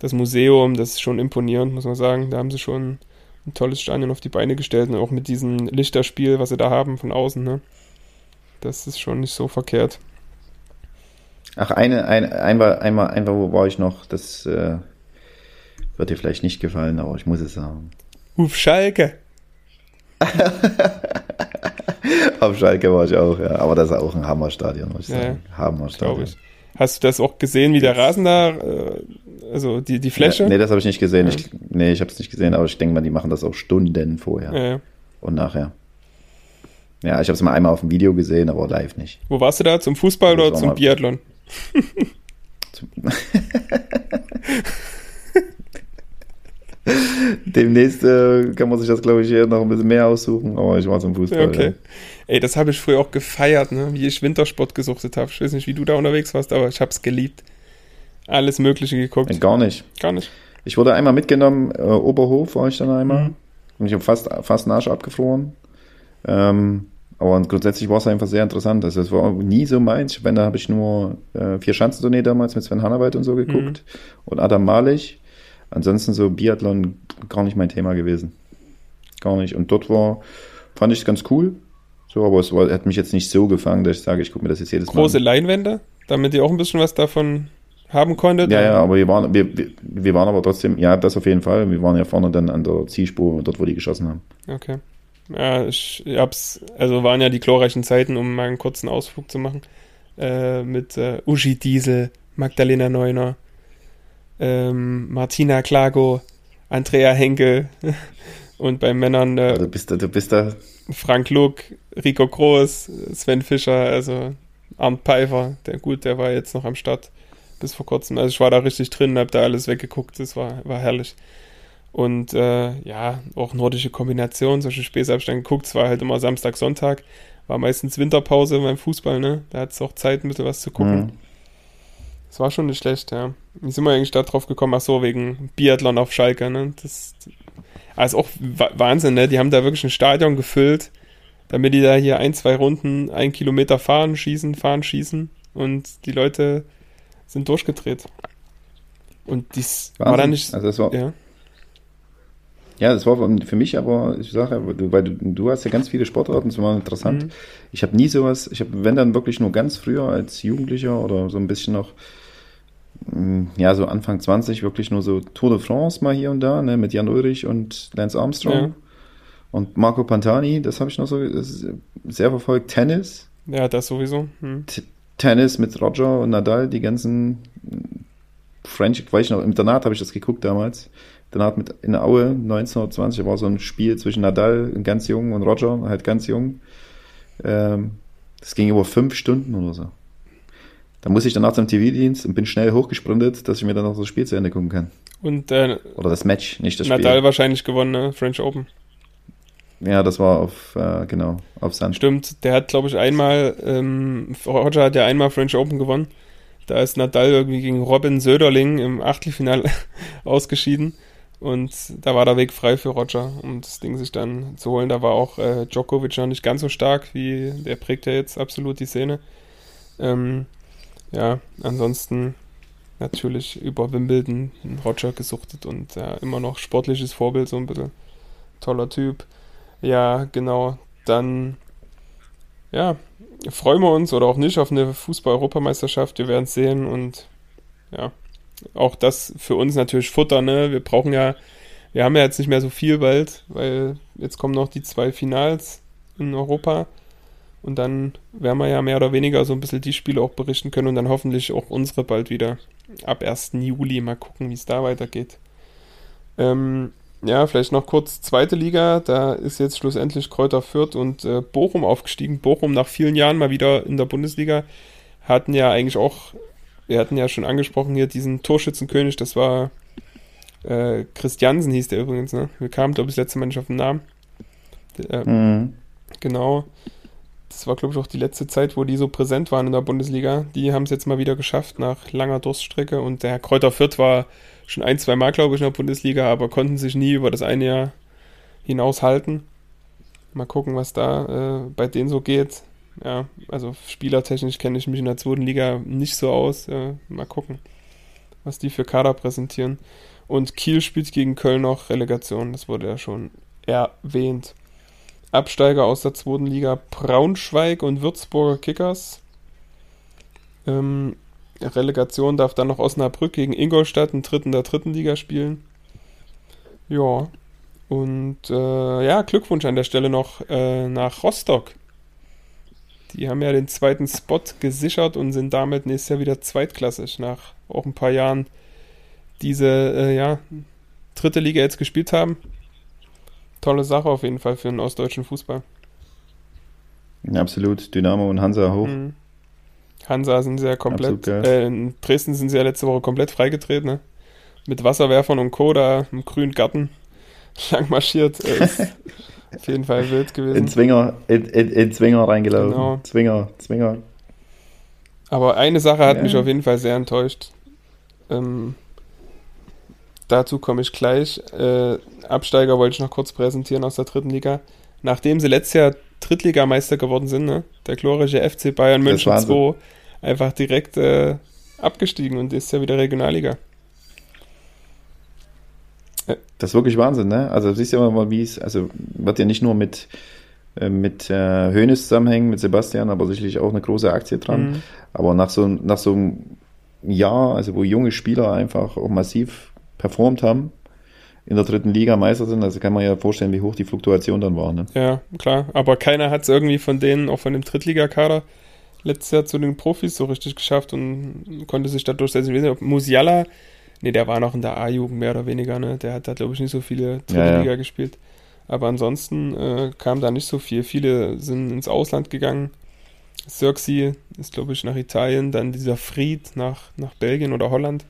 Das Museum, das ist schon imponierend, muss man sagen. Da haben sie schon ein tolles Stadion auf die Beine gestellt und auch mit diesem Lichterspiel, was sie da haben von außen. Ne? Das ist schon nicht so verkehrt.
Ach, eine, eine, einmal, einmal, einmal, wo war ich noch? Das äh, wird dir vielleicht nicht gefallen, aber ich muss es sagen.
Uf, Schalke.
Auf Schalke war ich auch, ja. Aber das ist auch ein Hammerstadion, muss ich
Ja,
sagen. Hammerstadion.
Ich. Hast du das auch gesehen, wie der Rasen da, äh, also die, die Fläche?
Nee, nee das habe ich nicht gesehen.
Ja.
Ich, nee, ich habe es nicht gesehen, aber ich denke mal, die machen das auch Stunden vorher
Ja,
und nachher. Ja, ich habe es mal einmal auf dem Video gesehen, aber live nicht.
Wo warst du da? Zum Fußball oder zum Biathlon?
Demnächst äh, kann man sich das, glaube ich, noch ein bisschen mehr aussuchen, aber ich war zum Fußball.
Okay. Ey, das habe ich früher auch gefeiert, ne? wie ich Wintersport gesuchtet habe. Ich weiß nicht, wie du da unterwegs warst, aber ich habe es geliebt. Alles Mögliche geguckt.
Ja. Gar nicht.
Gar nicht.
Ich wurde einmal mitgenommen, äh, Oberhof war ich dann einmal.
Mhm.
Und ich habe fast, fast einen Arsch abgefroren. Ähm, aber grundsätzlich war es einfach sehr interessant. Also es war nie so meins. Wenn, da habe ich nur äh, vier Schanzentournee damals mit Sven Hannawald und so geguckt. Und Adam Malich. Ansonsten so Biathlon gar nicht mein Thema gewesen. Gar nicht. Und dort war, fand ich es ganz cool. So, aber es war, hat mich jetzt nicht so gefangen, dass ich sage, ich gucke mir das jetzt jedes Mal
Große. Leinwände, damit ihr auch ein bisschen was davon haben konntet.
Ja, ja, aber wir waren, wir, wir, wir waren aber trotzdem, ja, das auf jeden Fall. Wir waren ja vorne dann an der Zielspur, dort, wo die geschossen haben.
Okay. Ja, ich hab's, also waren ja die glorreichen Zeiten, um mal einen kurzen Ausflug zu machen. Äh, mit äh, Uschi Diesel, Magdalena Neuner, ähm, Martina Klago, Andrea Henkel und bei Männern äh,
Du bist da, du bist da,
Frank Luck, Rico Groß, Sven Fischer, also Arndt Pfeiffer, der gut, der war jetzt noch am Start bis vor kurzem. Also ich war da richtig drin, hab da alles weggeguckt, das war, war herrlich. Und äh, ja, auch nordische Kombination, solche Späße habe ich dann geguckt, es war halt immer Samstag, Sonntag, war meistens Winterpause beim Fußball, ne? Da hat es auch Zeit, ein bisschen was zu gucken.
Mhm.
Das war schon nicht schlecht, ja. Wie sind wir eigentlich da drauf gekommen? Ach so, wegen Biathlon auf Schalke, ne? Das also auch Wa- Wahnsinn, ne? Die haben da wirklich ein Stadion gefüllt, damit die da hier ein, zwei Runden, ein Kilometer fahren, schießen, fahren, schießen und die Leute sind durchgedreht. Und dies war
Wahnsinn.
dann nicht.
Also das war, ja.
Ja,
das war für mich aber, ich sage, du- weil du, du hast ja ganz viele Sportarten, das war interessant.
Mhm.
Ich habe nie sowas, ich habe, wenn dann wirklich nur ganz früher als Jugendlicher oder so ein bisschen noch, ja, so Anfang 20, wirklich nur so Tour de France mal hier und da, ne, mit Jan Ulrich und Lance Armstrong.
Ja.
Und Marco Pantani, das habe ich noch so sehr verfolgt. Tennis,
ja, das sowieso. Hm.
Tennis mit Roger und Nadal, die ganzen French, weiß ich noch, im Internat habe ich das geguckt damals. Internat mit in Aue 1920 war so ein Spiel zwischen Nadal, ganz jung, und Roger, halt ganz jung. Ähm, das ging über fünf Stunden oder so. Da muss ich danach zum TV-Dienst und bin schnell hochgesprintet, dass ich mir dann noch das Spiel zu Ende gucken kann.
Und äh,
Oder das Match, nicht das
Nadal
Spiel.
wahrscheinlich gewonnen, ne? French Open.
Ja, das war auf, äh, genau, auf Sand.
Stimmt, der hat, glaube ich, einmal, ähm, Roger hat ja einmal French Open gewonnen. Da ist Nadal irgendwie gegen Robin Söderling im Achtelfinale ausgeschieden. Und da war der Weg frei für Roger, um das Ding sich dann zu holen. Da war auch äh, Djokovic noch nicht ganz so stark, wie der prägt ja jetzt absolut die Szene. Ähm, ja, ansonsten natürlich über Wimbledon Roger gesuchtet und ja, immer noch sportliches Vorbild, so ein bisschen toller Typ. Ja, genau. Dann, ja, freuen wir uns oder auch nicht auf eine Fußball-Europameisterschaft. Wir werden es sehen und ja, auch das für uns natürlich Futter, ne? Wir brauchen ja, wir haben ja jetzt nicht mehr so viel bald, weil jetzt kommen noch die zwei Finals in Europa und dann werden wir ja mehr oder weniger so ein bisschen die Spiele auch berichten können und dann hoffentlich auch unsere bald wieder ab 1. Juli mal gucken, wie es da weitergeht. Ähm, ja, vielleicht noch kurz zweite Liga. Da ist jetzt schlussendlich Kräuter Fürth und äh, Bochum aufgestiegen. Bochum nach vielen Jahren mal wieder in der Bundesliga. Hatten ja eigentlich auch, wir hatten ja schon angesprochen hier diesen Torschützenkönig, das war äh, Christiansen hieß der übrigens, ne? Wir kamen, glaube ich, das letzte Mal nicht auf den Namen. Äh,
Mhm.
Genau. Das war, glaube ich, auch die letzte Zeit, wo die so präsent waren in der Bundesliga. Die haben es jetzt mal wieder geschafft nach langer Durststrecke. Und der Herr Kräuter Fürth war schon ein, zwei Mal, glaube ich, in der Bundesliga, aber konnten sich nie über das eine Jahr hinaus halten. Mal gucken, was da äh, bei denen so geht. Ja, also spielertechnisch kenne ich mich in der zweiten Liga nicht so aus. Äh, mal gucken, was die für Kader präsentieren. Und Kiel spielt gegen Köln noch Relegation, das wurde ja schon erwähnt. Absteiger aus der zweiten Liga Braunschweig und Würzburger Kickers. Ähm, Relegation darf dann noch Osnabrück gegen Ingolstadt, einen dritten der dritten Liga spielen. Ja. Und äh, ja, Glückwunsch an der Stelle noch äh, nach Rostock. Die haben ja den zweiten Spot gesichert und sind damit nächstes Jahr wieder zweitklassig, nach auch ein paar Jahren diese äh, ja, dritte Liga jetzt gespielt haben tolle Sache auf jeden Fall für den ostdeutschen Fußball.
Absolut, Dynamo und Hansa hoch. Mhm.
Hansa sind sehr komplett, äh, in Dresden sind sie ja letzte Woche komplett freigetreten, ne? Mit Wasserwerfern und Co. da im grünen Garten lang marschiert. Äh, ist auf jeden Fall wild gewesen.
In Zwinger, in, in, in Zwinger reingelaufen. Genau. Zwinger, Zwinger.
Aber eine Sache hat ja. mich auf jeden Fall sehr enttäuscht. Ähm, dazu komme ich gleich. Äh, Absteiger wollte ich noch kurz präsentieren aus der dritten Liga. Nachdem sie letztes Jahr Drittligameister geworden sind, ne? der glorreiche FC Bayern München 2 einfach direkt äh, abgestiegen und ist ja wieder Regionalliga.
Das ist wirklich Wahnsinn, ne? Also siehst du ja mal, wie es, also wird ja nicht nur mit äh, mit äh, Hönes zusammenhängen, mit Sebastian, aber sicherlich auch eine große Aktie dran. Mhm. Aber nach so, nach so einem Jahr, also wo junge Spieler einfach auch massiv performt haben, in der dritten Liga Meister sind, also kann man ja vorstellen, wie hoch die Fluktuation dann war. Ne?
Ja, klar. Aber keiner hat es irgendwie von denen, auch von dem Drittligakader, letztes Jahr zu den Profis so richtig geschafft und konnte sich da durchsetzen. Ich weiß nicht, ob Musiala, nee, der war noch in der A-Jugend mehr oder weniger, ne? Der hat da, glaube ich, nicht so viele Drittliga ja, ja. gespielt. Aber ansonsten äh, kam da nicht so viel. Viele sind ins Ausland gegangen. Cirxi ist, glaube ich, nach Italien, dann dieser Fried nach, nach Belgien oder Holland.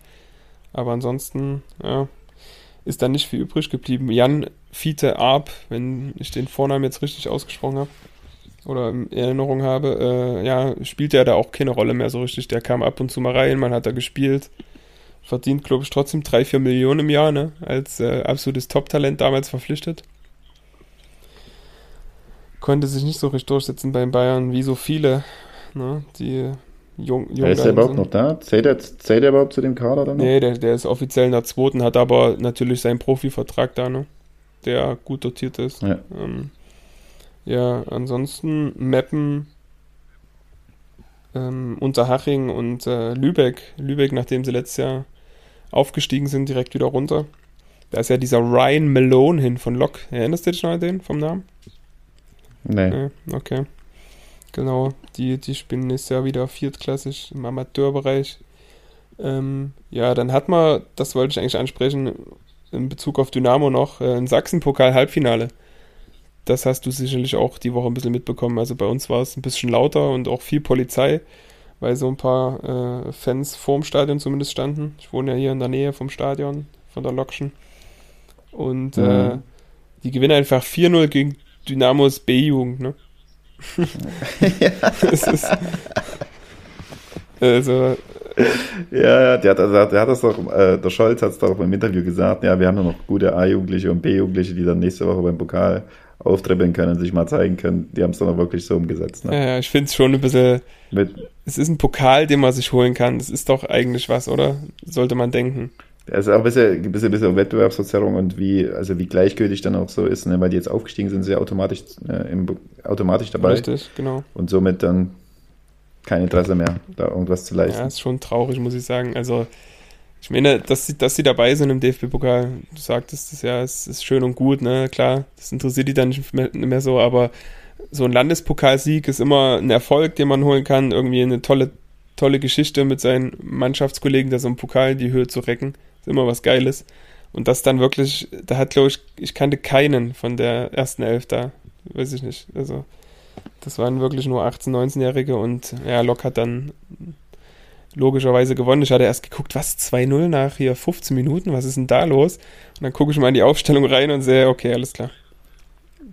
Aber ansonsten, ja, ist da nicht viel übrig geblieben. Jan Fiete Arp, wenn ich den Vornamen jetzt richtig ausgesprochen habe oder in Erinnerung habe, äh, ja, spielt ja da auch keine Rolle mehr so richtig. Der kam ab und zu mal rein, man hat da gespielt. Verdient, glaube ich, trotzdem 3, 4 Millionen im Jahr, ne? Als äh, absolutes Top-Talent damals verpflichtet. Konnte sich nicht so richtig durchsetzen beim Bayern, wie so viele, ne? Die jung,
jung Ist der überhaupt noch da? Zählt er, zählt er überhaupt zu dem Kader dann
noch? Nee, der, der ist offiziell in der zweiten, hat aber natürlich seinen Profivertrag da, ne? Der gut dotiert ist. Ja, ähm, ja ansonsten Meppen, ähm, Unterhaching und äh, Lübeck. Lübeck, nachdem sie letztes Jahr aufgestiegen sind, direkt wieder runter. Da ist ja dieser Ryan Malone hin von Lok. Erinnerst du dich noch an den vom Namen?
Nee. nee
okay. Genau, die, die spielen nächstes Jahr wieder viertklassig im Amateurbereich. Ähm, ja, dann hat man, das wollte ich eigentlich ansprechen, in Bezug auf Dynamo noch, äh, ein Sachsen-Pokal-Halbfinale. Das hast du sicherlich auch die Woche ein bisschen mitbekommen. Also bei uns war es ein bisschen lauter und auch viel Polizei, weil so ein paar äh, Fans vorm Stadion zumindest standen. Ich wohne ja hier in der Nähe vom Stadion, von der Lokschen. Und mhm. äh, die gewinnen einfach 4-0 gegen Dynamos B-Jugend, ne? ja. ist,
also. Ja, ja, der, der, der hat das doch, äh, der Scholz hat es doch im Interview gesagt, ja, wir haben ja noch gute A-Jugendliche und B-Jugendliche, die dann nächste Woche beim Pokal auftribbeln können und sich mal zeigen können. Die haben es dann auch wirklich so umgesetzt. Ne?
Ja, ja, ich finde es schon ein bisschen. Mit, es ist ein Pokal, den man sich holen kann. Das ist doch eigentlich was, oder? Sollte man denken.
Also auch ein bisschen, ein bisschen, ein bisschen Wettbewerbsverzerrung und wie, also wie gleichgültig dann auch so ist, ne? weil die jetzt aufgestiegen sind, sind sie automatisch, äh, im, automatisch dabei.
Richtig, genau.
Und somit dann kein Interesse mehr, da irgendwas zu leisten.
Ja, ist schon traurig, muss ich sagen. Also, ich meine, dass sie, dass sie dabei sind im DFB-Pokal, du sagtest es ja, es ist schön und gut, ne, klar, das interessiert die dann nicht mehr, nicht mehr so, aber so ein Landespokalsieg ist immer ein Erfolg, den man holen kann, irgendwie eine tolle, tolle Geschichte mit seinen Mannschaftskollegen, da so einen Pokal in die Höhe zu recken immer was Geiles. Und das dann wirklich, da hat, glaube ich, ich kannte keinen von der ersten Elf da. Weiß ich nicht. Also, das waren wirklich nur 18-, 19-Jährige und ja, Lok hat dann logischerweise gewonnen. Ich hatte erst geguckt, was, 2-0 nach hier 15 Minuten, was ist denn da los? Und dann gucke ich mal in die Aufstellung rein und sehe, okay, alles klar.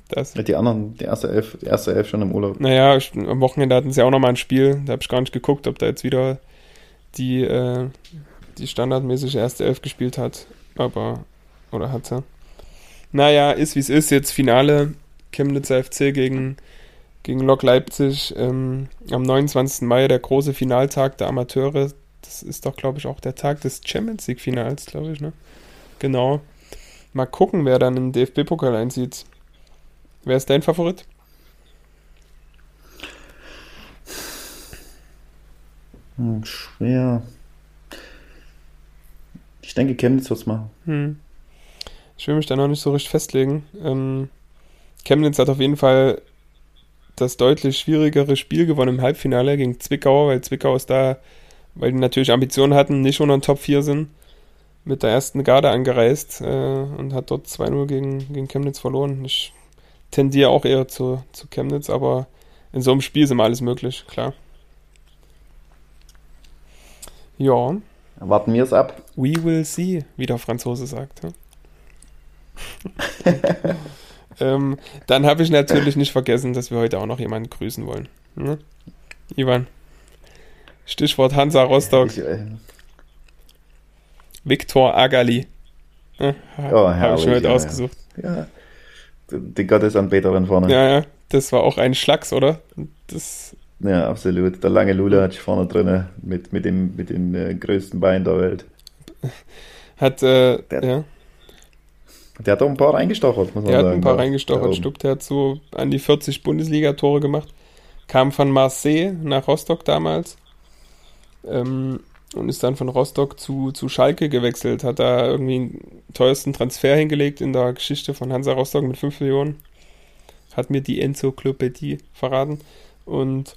Das. Die anderen, die erste Elf, die erste Elf schon im Urlaub.
Naja, am Wochenende hatten sie auch nochmal ein Spiel. Da habe ich gar nicht geguckt, ob da jetzt wieder die, äh, die standardmäßige erste Elf gespielt hat. Aber, oder hat sie. Naja, ist wie es ist. Jetzt Finale Chemnitzer FC gegen, gegen Lok Leipzig. Ähm, am 29. Mai der große Finaltag der Amateure. Das ist doch, glaube ich, auch der Tag des Champions League-Finals, glaube ich, ne? Genau. Mal gucken, wer dann den DFB-Pokal einzieht. Wer ist dein Favorit?
Hm, schwer. Ich denke, Chemnitz wird es machen. Hm.
Ich will mich da noch nicht so richtig festlegen. Ähm, Chemnitz hat auf jeden Fall das deutlich schwierigere Spiel gewonnen im Halbfinale gegen Zwickau, weil Zwickau ist da, weil die natürlich Ambitionen hatten, nicht unter den Top 4 sind, mit der ersten Garde angereist äh, und hat dort 2-0 gegen, gegen Chemnitz verloren. Ich tendiere auch eher zu, zu Chemnitz, aber in so einem Spiel ist immer alles möglich, klar. Ja.
Warten wir es ab.
We will see, wie der Franzose sagt. Ähm, dann habe ich natürlich nicht vergessen, dass wir heute auch noch jemanden grüßen wollen. Hm? Ivan. Stichwort Hansa Rostock. Ich, äh... Viktor Agali.
Ja, oh, habe ich mir heute ja, ausgesucht. Ja. Die Gottesanbeterin vorne.
Ja, ja. Das war auch ein Schlacks, oder? Das
ja, absolut. Der lange Lula hat vorne drin mit, mit, dem, mit den äh, größten Beinen der Welt.
Hat, äh, der, ja.
Der hat auch ein paar reingestochert,
muss man der sagen. Der hat ein paar reingestochert, stimmt. Der hat so an die 40 Bundesliga-Tore gemacht. Kam von Marseille nach Rostock damals. Ähm, und ist dann von Rostock zu, zu Schalke gewechselt. Hat da irgendwie den teuersten Transfer hingelegt in der Geschichte von Hansa Rostock mit 5 Millionen. Hat mir die Enzyklopädie verraten. Und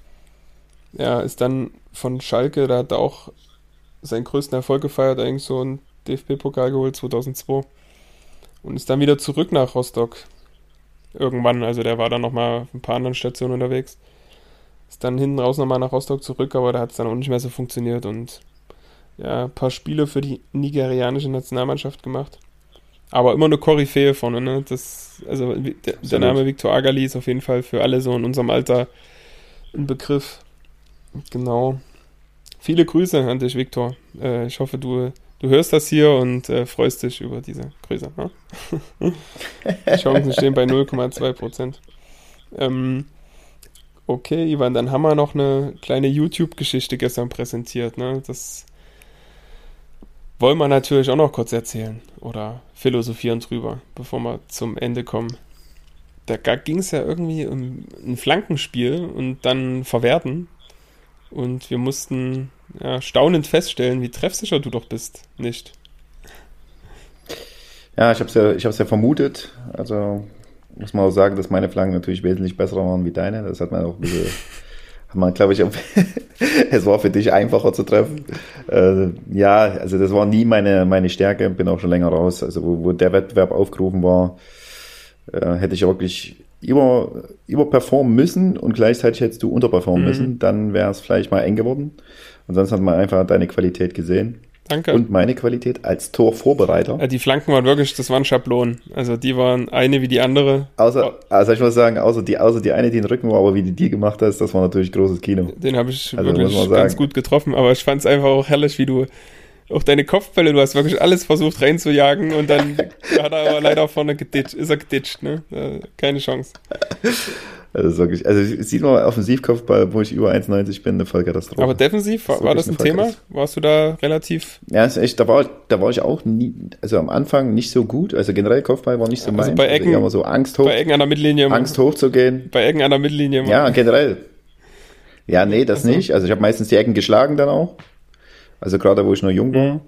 ja, ist dann von Schalke, da hat er auch seinen größten Erfolg gefeiert, eigentlich so einen DFB-Pokal geholt 2002 und ist dann wieder zurück nach Rostock. Irgendwann, also der war dann nochmal auf ein paar anderen Stationen unterwegs. Ist dann hinten raus nochmal nach Rostock zurück, aber da hat es dann auch nicht mehr so funktioniert und ja, ein paar Spiele für die nigerianische Nationalmannschaft gemacht. Aber immer eine Koryphäe vorne, ne? Das, also der, der Name Viktor Agali ist auf jeden Fall für alle so in unserem Alter ein Begriff. Genau. Viele Grüße an dich, Viktor. Äh, ich hoffe, du du hörst das hier und äh, freust dich über diese Grüße. Ne? Die Chancen stehen bei 0,2 Prozent. Ähm, okay, Ivan, dann haben wir noch eine kleine YouTube-Geschichte gestern präsentiert. Ne? Das wollen wir natürlich auch noch kurz erzählen oder philosophieren drüber, bevor wir zum Ende kommen. Da ging es ja irgendwie um ein Flankenspiel und dann verwerten. Und wir mussten ja, staunend feststellen, wie treffsicher du doch bist, nicht?
Ja, ich habe es ja, ja vermutet. Also muss man auch sagen, dass meine Flanken natürlich wesentlich besser waren wie deine. Das hat man auch ein bisschen, man, glaube ich, es war für dich einfacher zu treffen. Äh, ja, also das war nie meine, meine Stärke, bin auch schon länger raus. Also wo, wo der Wettbewerb aufgerufen war, äh, hätte ich wirklich über, überperformen müssen und gleichzeitig hättest du unterperformen mhm. müssen, dann wäre es vielleicht mal eng geworden. Und sonst hat man einfach deine Qualität gesehen.
Danke.
Und meine Qualität als Torvorbereiter.
Die Flanken waren wirklich, das waren Schablonen. Also die waren eine wie die andere.
Außer, also ich muss sagen, außer die, außer die eine, die den Rücken war, aber wie die die gemacht hast, das war natürlich großes Kino.
Den habe ich also wirklich ganz gut getroffen, aber ich fand es einfach auch herrlich, wie du auch deine Kopfbälle, du hast wirklich alles versucht reinzujagen und dann hat er aber leider vorne geditscht, ist er geditscht, ne? Keine Chance.
Also wirklich, also sieht man Offensivkopfball, wo ich über 1,90 bin, eine Vollkatastrophe.
Aber defensiv, war, war das ein Thema? Warst du da relativ?
Ja, ist echt, da war, da war ich auch nie, also am Anfang nicht so gut, also generell Kopfball war nicht so also
mein. Bei Ecken,
also so Angst hoch,
bei Ecken an der Mittellinie.
Angst hochzugehen.
Bei Ecken an der Mittellinie.
Ja, generell. Ja, nee, das also. nicht. Also ich habe meistens die Ecken geschlagen dann auch. Also gerade wo ich noch jung war. Mhm.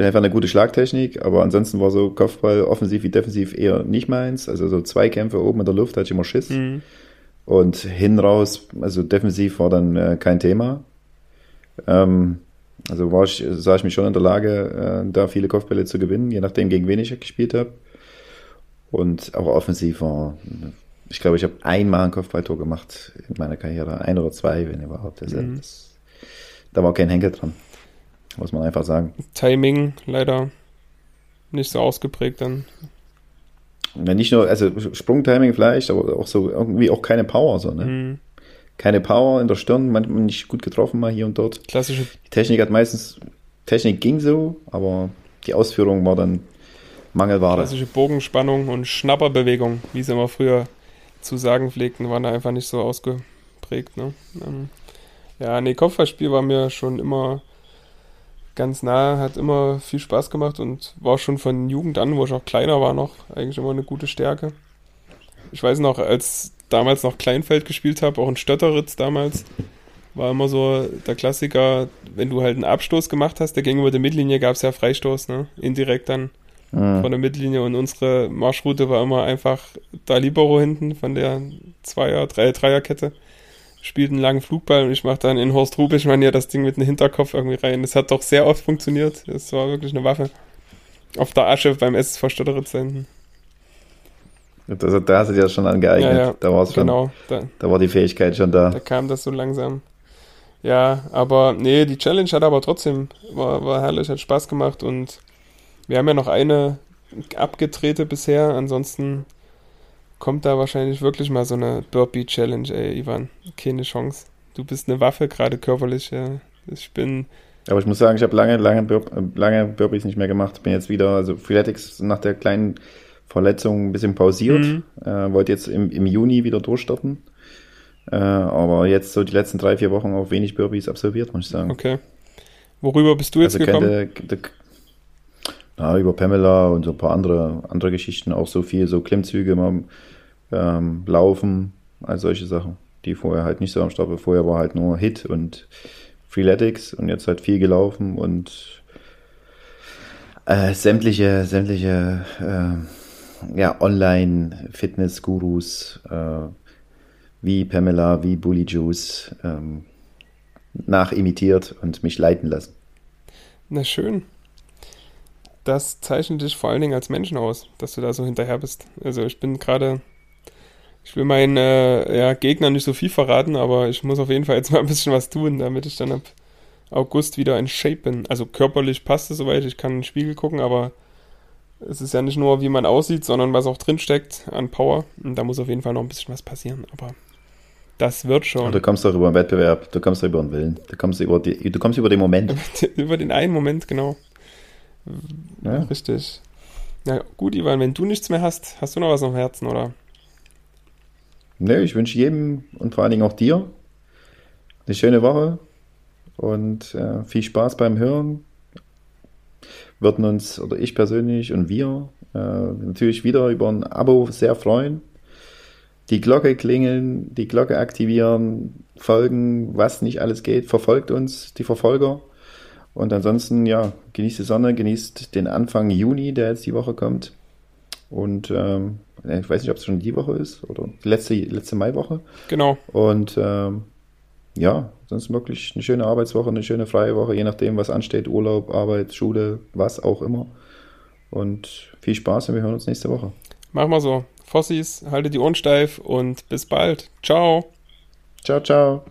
Einfach eine gute Schlagtechnik, aber ansonsten war so Kopfball offensiv wie defensiv eher nicht meins. Also so Zweikämpfe oben in der Luft hatte ich immer Schiss. Mhm. Und hin raus, also defensiv war dann äh, kein Thema. Ähm, also war ich, sah ich mich schon in der Lage, äh, da viele Kopfbälle zu gewinnen, je nachdem, gegen wen ich gespielt habe. Und auch offensiv war, ich glaube, ich habe einmal ein Kopfballtor gemacht in meiner Karriere, ein oder zwei, wenn überhaupt. Also mhm. das, da war kein Henkel dran. Muss man einfach sagen.
Timing leider nicht so ausgeprägt dann.
Ja, nicht nur, also Sprungtiming vielleicht, aber auch so irgendwie auch keine Power, so, ne? Mhm. Keine Power in der Stirn, manchmal nicht gut getroffen, mal hier und dort.
Klassische.
Die Technik hat meistens, Technik ging so, aber die Ausführung war dann Mangelware.
Klassische Bogenspannung und Schnapperbewegung, wie sie immer früher zu sagen pflegten, waren da einfach nicht so ausgeprägt, ne? Ähm, ja, nee, Kopfballspiel war mir schon immer ganz nah, hat immer viel Spaß gemacht und war schon von Jugend an, wo ich auch kleiner war noch, eigentlich immer eine gute Stärke. Ich weiß noch, als damals noch Kleinfeld gespielt habe, auch in Stötteritz damals, war immer so der Klassiker, wenn du halt einen Abstoß gemacht hast, der gegenüber der Mittellinie gab es ja Freistoß, ne? Indirekt dann mhm. von der Mittellinie und unsere Marschroute war immer einfach da Libero hinten von der Zweier-, Dreier-, Dreierkette spielt einen langen Flugball und ich mache dann in Horst Rubisch manier das Ding mit dem Hinterkopf irgendwie rein. Das hat doch sehr oft funktioniert. Das war wirklich eine Waffe. Auf der Asche beim SSV Stötteritz hinten.
Also da hast du dir das schon angeeignet. Ja, ja, da, schon, genau, da, da war die Fähigkeit schon da.
Da kam das so langsam. Ja, aber nee, die Challenge hat aber trotzdem, war, war herrlich, hat Spaß gemacht und wir haben ja noch eine abgedrehte bisher. Ansonsten kommt da wahrscheinlich wirklich mal so eine Burpee-Challenge, ey, Ivan. Keine Chance. Du bist eine Waffe, gerade körperlich. Ja. Ich bin.
Aber ich muss sagen, ich habe lange, lange, Bur lange Burpees nicht mehr gemacht. Bin jetzt wieder, also Freeletics nach der kleinen Verletzung ein bisschen pausiert. Mhm. Äh, wollte jetzt im, im Juni wieder durchstarten. Äh, aber jetzt so die letzten drei, vier Wochen auch wenig Burpees absolviert, muss ich sagen.
Okay. Worüber bist du jetzt also gekommen? Könnte,
na, über Pamela und so ein paar andere, andere Geschichten, auch so viel, so Klimmzüge mal ähm, laufen, all solche Sachen, die vorher halt nicht so am Start waren. Vorher war halt nur Hit und Freeletics und jetzt halt viel gelaufen und äh, sämtliche, sämtliche äh, ja, Online-Fitness-Gurus äh, wie Pamela, wie Bully Juice ähm, nachimitiert und mich leiten lassen.
Na schön das zeichnet dich vor allen Dingen als Menschen aus, dass du da so hinterher bist. Also ich bin gerade, ich will meinen äh, ja, Gegner nicht so viel verraten, aber ich muss auf jeden Fall jetzt mal ein bisschen was tun, damit ich dann ab August wieder in Shape bin. Also körperlich passt es soweit, ich kann in den Spiegel gucken, aber es ist ja nicht nur, wie man aussieht, sondern was auch drinsteckt an Power. Und da muss auf jeden Fall noch ein bisschen was passieren, aber das wird schon.
du kommst doch über einen Wettbewerb, du kommst doch über den Willen, du kommst über, die, du kommst über den Moment.
über den einen Moment, genau. Ja. Richtig. Ja, gut, Ivan, wenn du nichts mehr hast, hast du noch was auf dem Herzen, oder?
Ne, ich wünsche jedem und vor allen Dingen auch dir eine schöne Woche und äh, viel Spaß beim Hören. Würden uns, oder ich persönlich und wir, äh, natürlich wieder über ein Abo sehr freuen. Die Glocke klingeln, die Glocke aktivieren, folgen, was nicht alles geht, verfolgt uns, die Verfolger. Und ansonsten, ja, genießt die Sonne, genießt den Anfang Juni, der jetzt die Woche kommt. Und ähm, ich weiß nicht, ob es schon die Woche ist oder die letzte, letzte Maiwoche.
Genau.
Und ähm, ja, sonst wirklich eine schöne Arbeitswoche, eine schöne freie Woche, je nachdem, was ansteht, Urlaub, Arbeit, Schule, was auch immer. Und viel Spaß und wir hören uns nächste Woche.
Machen wir so. Fossis, haltet die Ohren steif und bis bald. Ciao.
Ciao, ciao.